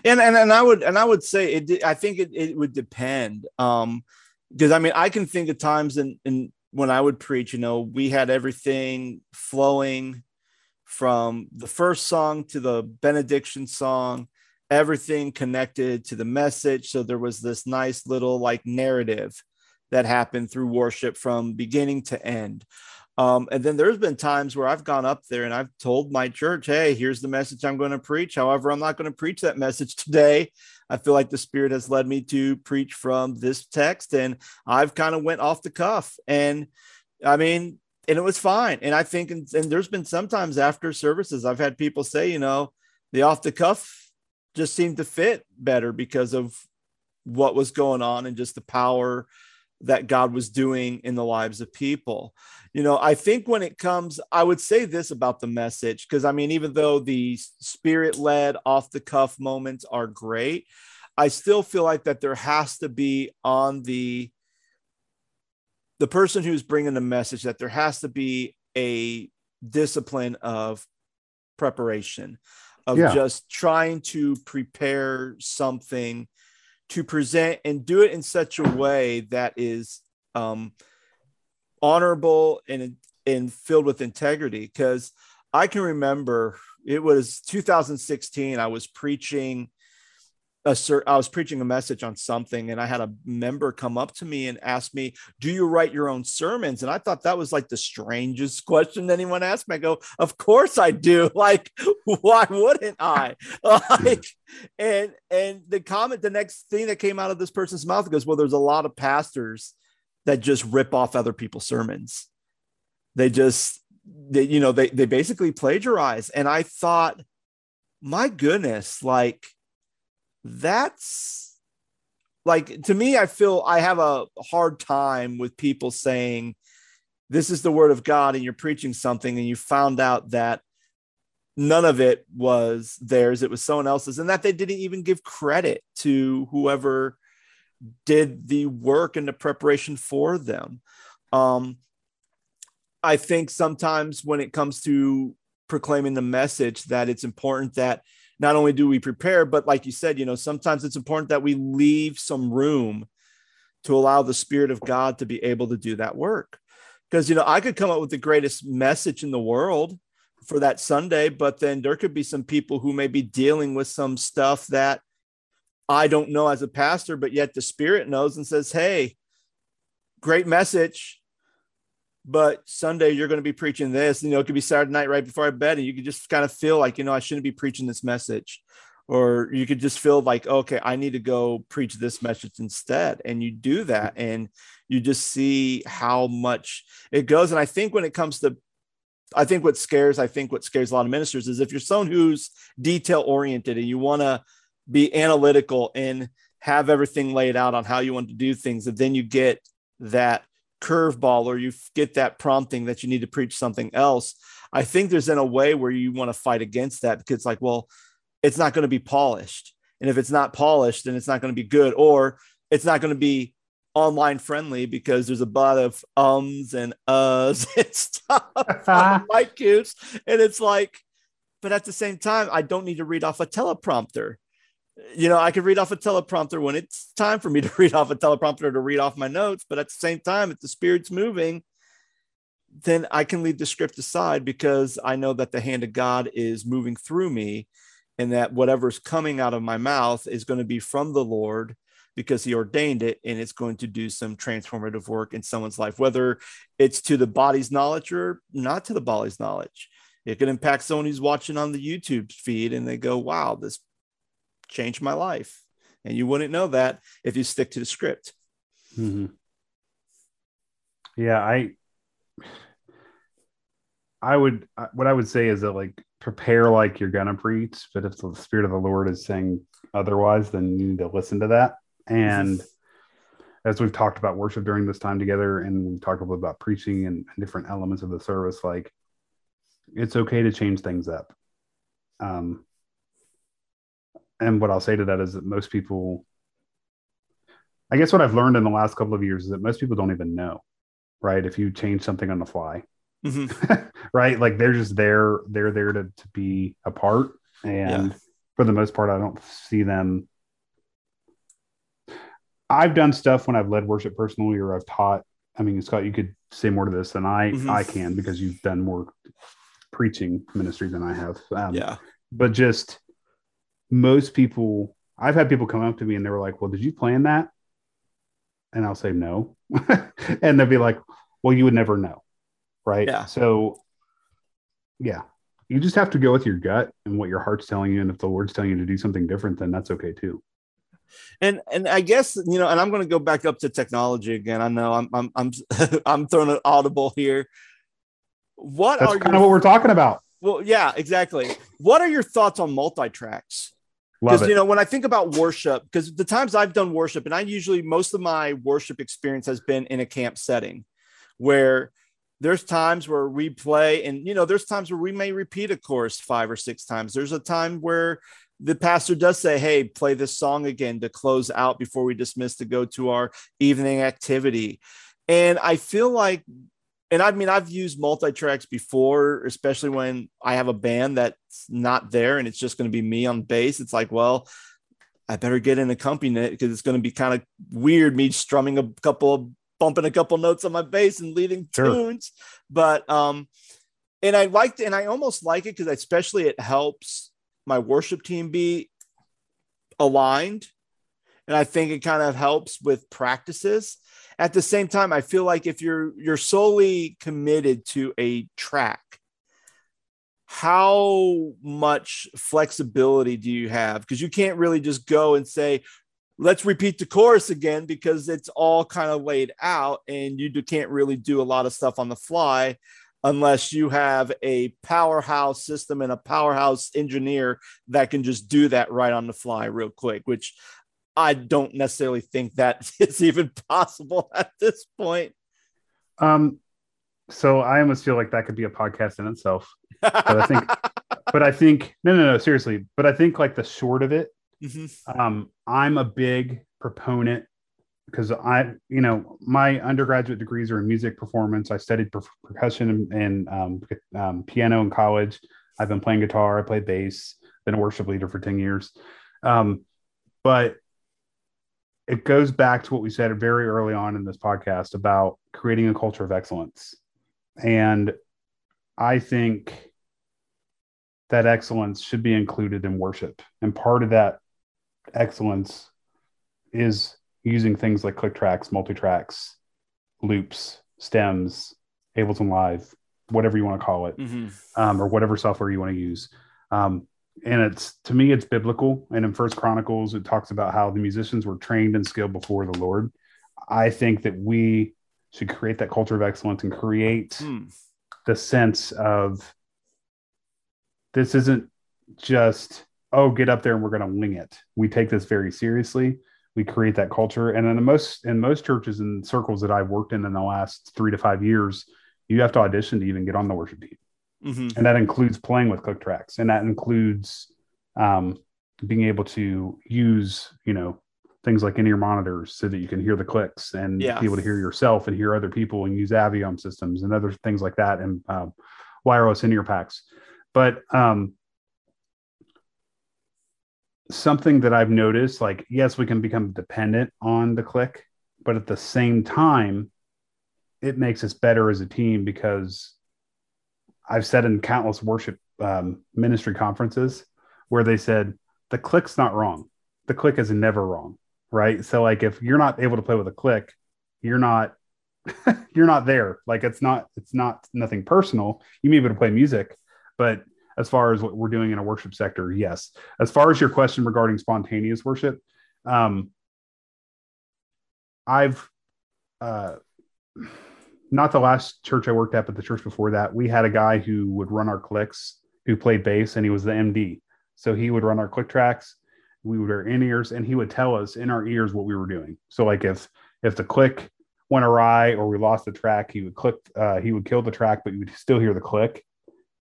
and, and and i would and i would say it i think it, it would depend um because i mean i can think of times in in when i would preach you know we had everything flowing from the first song to the benediction song, everything connected to the message. So there was this nice little like narrative that happened through worship from beginning to end. Um, and then there's been times where I've gone up there and I've told my church, hey, here's the message I'm going to preach. However, I'm not going to preach that message today. I feel like the Spirit has led me to preach from this text, and I've kind of went off the cuff. And I mean, and it was fine. And I think, and, and there's been sometimes after services, I've had people say, you know, the off the cuff just seemed to fit better because of what was going on and just the power that God was doing in the lives of people. You know, I think when it comes, I would say this about the message, because I mean, even though the spirit led off the cuff moments are great, I still feel like that there has to be on the the person who's bringing the message that there has to be a discipline of preparation of yeah. just trying to prepare something to present and do it in such a way that is um, honorable and and filled with integrity. Because i can remember it was 2016 i was preaching a I was preaching a message on something and I had a member come up to me and ask me, "Do you write your own sermons?" And I thought that was like the strangest question anyone asked me. I go, "Of course I do. Like, why wouldn't I?" like, and and the comment, the next thing that came out of this person's mouth goes, "Well, there's a lot of pastors that just rip off other people's sermons. They just, they, you know, they they basically plagiarize." And I thought, my goodness, like that's like to me, I feel I have a hard time with people saying this is the word of God and you're preaching something and you found out that none of it was theirs, it was someone else's, and that they didn't even give credit to whoever did the work and the preparation for them. Um, I think sometimes when it comes to proclaiming the message, that it's important that not only do we prepare, but like you said, you know, sometimes it's important that we leave some room to allow the Spirit of God to be able to do that work. Because, you know, I could come up with the greatest message in the world for that Sunday, but then there could be some people who may be dealing with some stuff that I don't know as a pastor, but yet the Spirit knows and says, Hey, great message but Sunday you're going to be preaching this. You know, it could be Saturday night right before I bed, and you could just kind of feel like, you know, I shouldn't be preaching this message. Or you could just feel like, okay, I need to go preach this message instead. And you do that, and you just see how much it goes. And I think when it comes to I think what scares, I think what scares a lot of ministers is if you're someone who's detail oriented and you want to be analytical and have everything laid out on how you want to do things, and then you get that curveball or you get that prompting that you need to preach something else. I think there's in a way where you want to fight against that because it's like well it's not going to be polished. And if it's not polished then it's not going to be good or it's not going to be online friendly because there's a lot of ums and uhs and stuff mic cues. And it's like but at the same time i don't need to read off a teleprompter you know, I could read off a teleprompter when it's time for me to read off a teleprompter to read off my notes. But at the same time, if the spirit's moving, then I can leave the script aside because I know that the hand of God is moving through me and that whatever's coming out of my mouth is going to be from the Lord because he ordained it and it's going to do some transformative work in someone's life, whether it's to the body's knowledge or not to the body's knowledge. It could impact someone who's watching on the YouTube feed and they go, wow, this changed my life. And you wouldn't know that if you stick to the script. Mm-hmm. Yeah, I I would what I would say is that like prepare like you're gonna preach, but if the spirit of the Lord is saying otherwise, then you need to listen to that. And as we've talked about worship during this time together, and we talked a little about preaching and, and different elements of the service, like it's okay to change things up. Um, and what I'll say to that is that most people, I guess, what I've learned in the last couple of years is that most people don't even know, right? If you change something on the fly, mm-hmm. right? Like they're just there, they're there to, to be a part. And yeah. for the most part, I don't see them. I've done stuff when I've led worship personally or I've taught. I mean, Scott, you could say more to this than I mm-hmm. I can because you've done more preaching ministry than I have. Um, yeah. But just most people, I've had people come up to me and they were like, "Well, did you plan that?" And I'll say no, and they'll be like, "Well, you would never know." right? Yeah. So, yeah, you just have to go with your gut and what your heart's telling you, and if the Lord's telling you to do something different, then that's okay too. And and I guess you know, and I'm going to go back up to technology again. I know I'm I'm I'm I'm throwing an audible here. What that's are kind your, of what we're talking about? Well, yeah, exactly. What are your thoughts on multi tracks? Because you know, when I think about worship, because the times I've done worship, and I usually most of my worship experience has been in a camp setting, where there's times where we play and you know there's times where we may repeat a chorus five or six times. There's a time where the pastor does say hey play this song again to close out before we dismiss to go to our evening activity. And i feel like and i mean i've used multi-tracks before especially when i have a band that's not there and it's just going to be me on bass it's like well I better get an accompaniment because it's going to be kind of weird me strumming a couple of bumping a couple notes on my bass and leading sure. tunes. But um, and I liked and I almost like it because especially it helps my worship team be aligned. And I think it kind of helps with practices. At the same time, I feel like if you're you're solely committed to a track, how much flexibility do you have? Because you can't really just go and say, let's repeat the chorus again because it's all kind of laid out and you can't really do a lot of stuff on the fly unless you have a powerhouse system and a powerhouse engineer that can just do that right on the fly real quick which i don't necessarily think that is even possible at this point um so i almost feel like that could be a podcast in itself but i think but i think no no no seriously but i think like the short of it Mm-hmm. Um, I'm a big proponent because I, you know, my undergraduate degrees are in music performance. I studied per- percussion and, um, um, piano in college. I've been playing guitar. I play bass. Been a worship leader for ten years. Um, but it goes back to what we said very early on in this podcast about creating a culture of excellence, and I think that excellence should be included in worship. And part of that excellence is using things like click tracks, multi tracks, loops, stems, Ableton Live, whatever you want to call it, mm-hmm. um, or whatever software you want to use. Um, and it's to me, it's biblical. And in First Chronicles, it talks about how the musicians were trained and skilled before the Lord. I think that we should create that culture of excellence and create mm. the sense of this isn't just oh, get up there and we're going to wing it. We take this very seriously. We create that culture. And in the most in most churches and circles that I've worked in in the last three to five years, you have to audition to even get on the worship team. Mm-hmm. And that includes playing with click tracks, and that includes um, being able to use, you know, things like in-ear monitors so that you can hear the clicks and yeah. be able to hear yourself and hear other people and use Aviom systems and other things like that and um, wireless in-ear packs. But um, something that I've noticed like, yes, we can become dependent on the click, but at the same time, it makes us better as a team because I've said in countless worship um, ministry conferences where they said, the click's not wrong. The click is never wrong. Right. So, like, if you're not able to play with a click, you're not. you're not there like it's not it's not nothing personal you may be able to play music but as far as what we're doing in a worship sector, yes. As far as your question regarding spontaneous worship, um, I've uh, not the last church I worked at, but the church before that, we had a guy who would run our clicks who played bass and he was the MD. So he would run our click tracks. We would wear in ears and he would tell us in our ears what we were doing. So like if if the click went awry or we lost the track, he would click, uh, he would kill the track, but you would still hear the click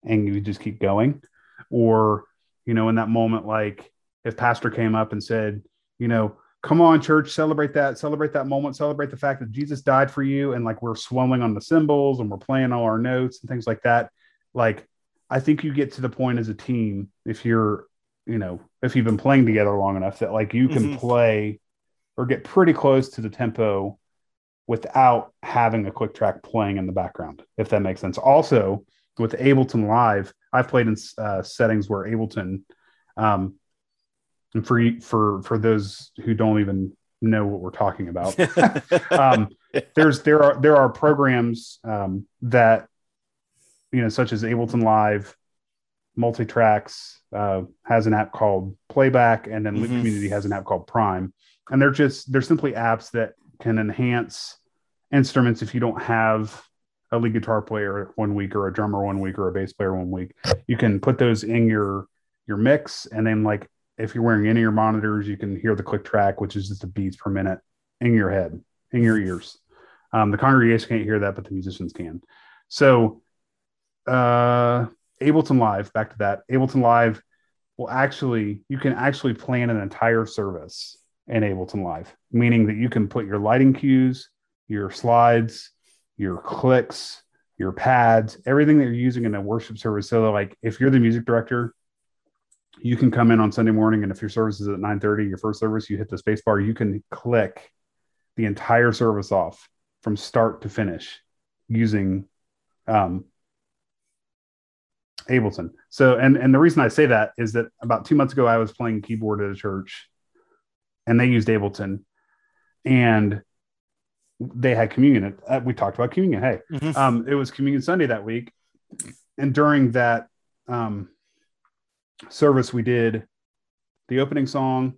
and you would just keep going. Or, you know, in that moment, like if pastor came up and said, you know, come on, church, celebrate that, celebrate that moment, celebrate the fact that Jesus died for you. And like we're swelling on the cymbals and we're playing all our notes and things like that. Like, I think you get to the point as a team, if you're, you know, if you've been playing together long enough that like you can mm-hmm. play or get pretty close to the tempo without having a click track playing in the background, if that makes sense. Also, with Ableton Live, I've played in uh, settings where Ableton, um, and for for for those who don't even know what we're talking about, um, there's there are there are programs um, that you know, such as Ableton Live, Multitracks uh, has an app called Playback, and then mm-hmm. Community has an app called Prime, and they're just they're simply apps that can enhance instruments if you don't have a lead guitar player one week or a drummer one week or a bass player one week you can put those in your your mix and then like if you're wearing any of your monitors you can hear the click track which is just the beats per minute in your head in your ears. Um, the congregation can't hear that but the musicians can. So uh ableton live back to that. Ableton live will actually you can actually plan an entire service in ableton live meaning that you can put your lighting cues your slides, your clicks, your pads, everything that you're using in a worship service. So like if you're the music director, you can come in on Sunday morning and if your service is at 9:30, your first service, you hit the space bar, you can click the entire service off from start to finish using um, Ableton. So, and and the reason I say that is that about two months ago, I was playing keyboard at a church, and they used Ableton, and they had communion. Uh, we talked about communion. Hey, mm-hmm. um, it was communion Sunday that week, and during that um, service, we did the opening song,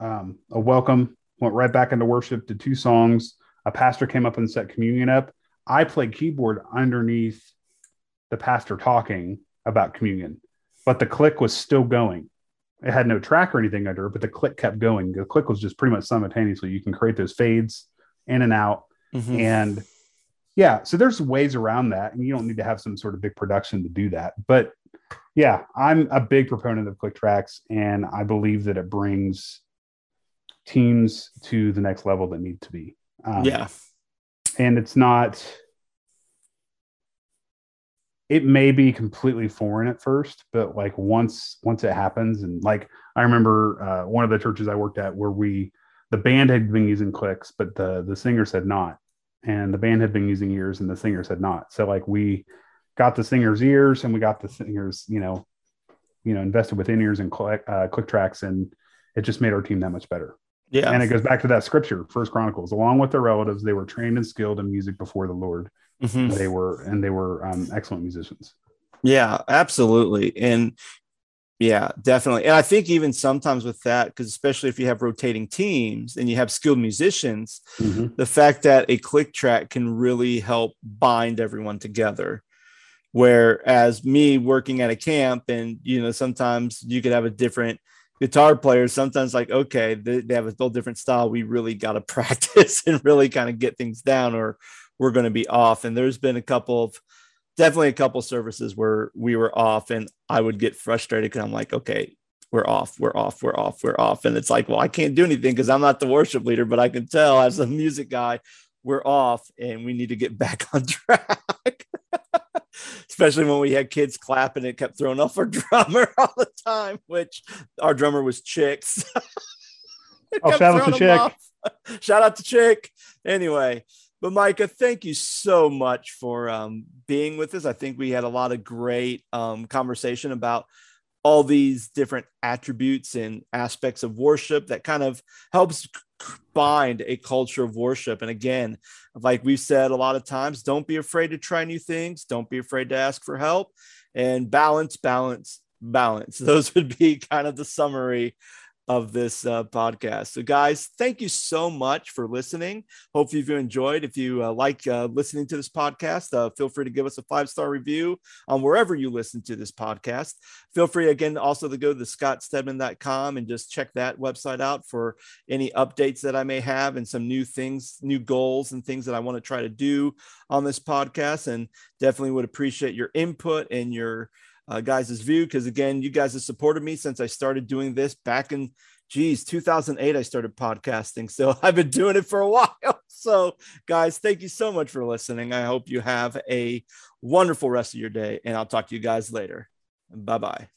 um, a welcome, went right back into worship, did two songs. A pastor came up and set communion up. I played keyboard underneath the pastor talking about communion, but the click was still going it had no track or anything under it, but the click kept going. The click was just pretty much simultaneously. You can create those fades in and out. Mm-hmm. And yeah, so there's ways around that. And you don't need to have some sort of big production to do that. But yeah, I'm a big proponent of click tracks, and I believe that it brings teams to the next level that need to be. Um, yeah. And it's not it may be completely foreign at first, but like once once it happens, and like I remember uh, one of the churches I worked at where we the band had been using clicks, but the the singers had not, and the band had been using ears, and the singers had not. So like we got the singers' ears, and we got the singers, you know, you know, invested with in ears and click uh, click tracks, and it just made our team that much better. Yeah, and it goes back to that scripture, First Chronicles. Along with their relatives, they were trained and skilled in music before the Lord Mm-hmm. They were and they were um, excellent musicians. Yeah, absolutely, and yeah, definitely. And I think even sometimes with that, because especially if you have rotating teams and you have skilled musicians, mm-hmm. the fact that a click track can really help bind everyone together. Whereas me working at a camp, and you know, sometimes you could have a different guitar player. Sometimes, like, okay, they, they have a little different style. We really got to practice and really kind of get things down, or we're going to be off. And there's been a couple of definitely a couple services where we were off and I would get frustrated because I'm like, okay, we're off, we're off, we're off, we're off. And it's like, well, I can't do anything because I'm not the worship leader, but I can tell as a music guy, we're off and we need to get back on track. Especially when we had kids clapping, it kept throwing off our drummer all the time, which our drummer was Chicks. oh, shout out to Chick. Shout out to Chick. Anyway, but Micah, thank you so much for um, being with us. I think we had a lot of great um, conversation about all these different attributes and aspects of worship that kind of helps bind a culture of worship. And again, like we've said a lot of times, don't be afraid to try new things. Don't be afraid to ask for help and balance, balance, balance. Those would be kind of the summary of this uh, podcast. So, guys, thank you so much for listening. Hopefully, you enjoyed. If you uh, like uh, listening to this podcast, uh, feel free to give us a five star review on wherever you listen to this podcast. Feel free again also to go to scottstedman.com and just check that website out for any updates that I may have and some new things, new goals, and things that I want to try to do on this podcast. And definitely would appreciate your input and your uh, guys' view because again, you guys have supported me since I started doing this back in geez 2008 i started podcasting. So i've been doing it for a while. So guys thank you so much for listening. I hope you have a wonderful rest of your day and i'll talk to you guys later. Bye bye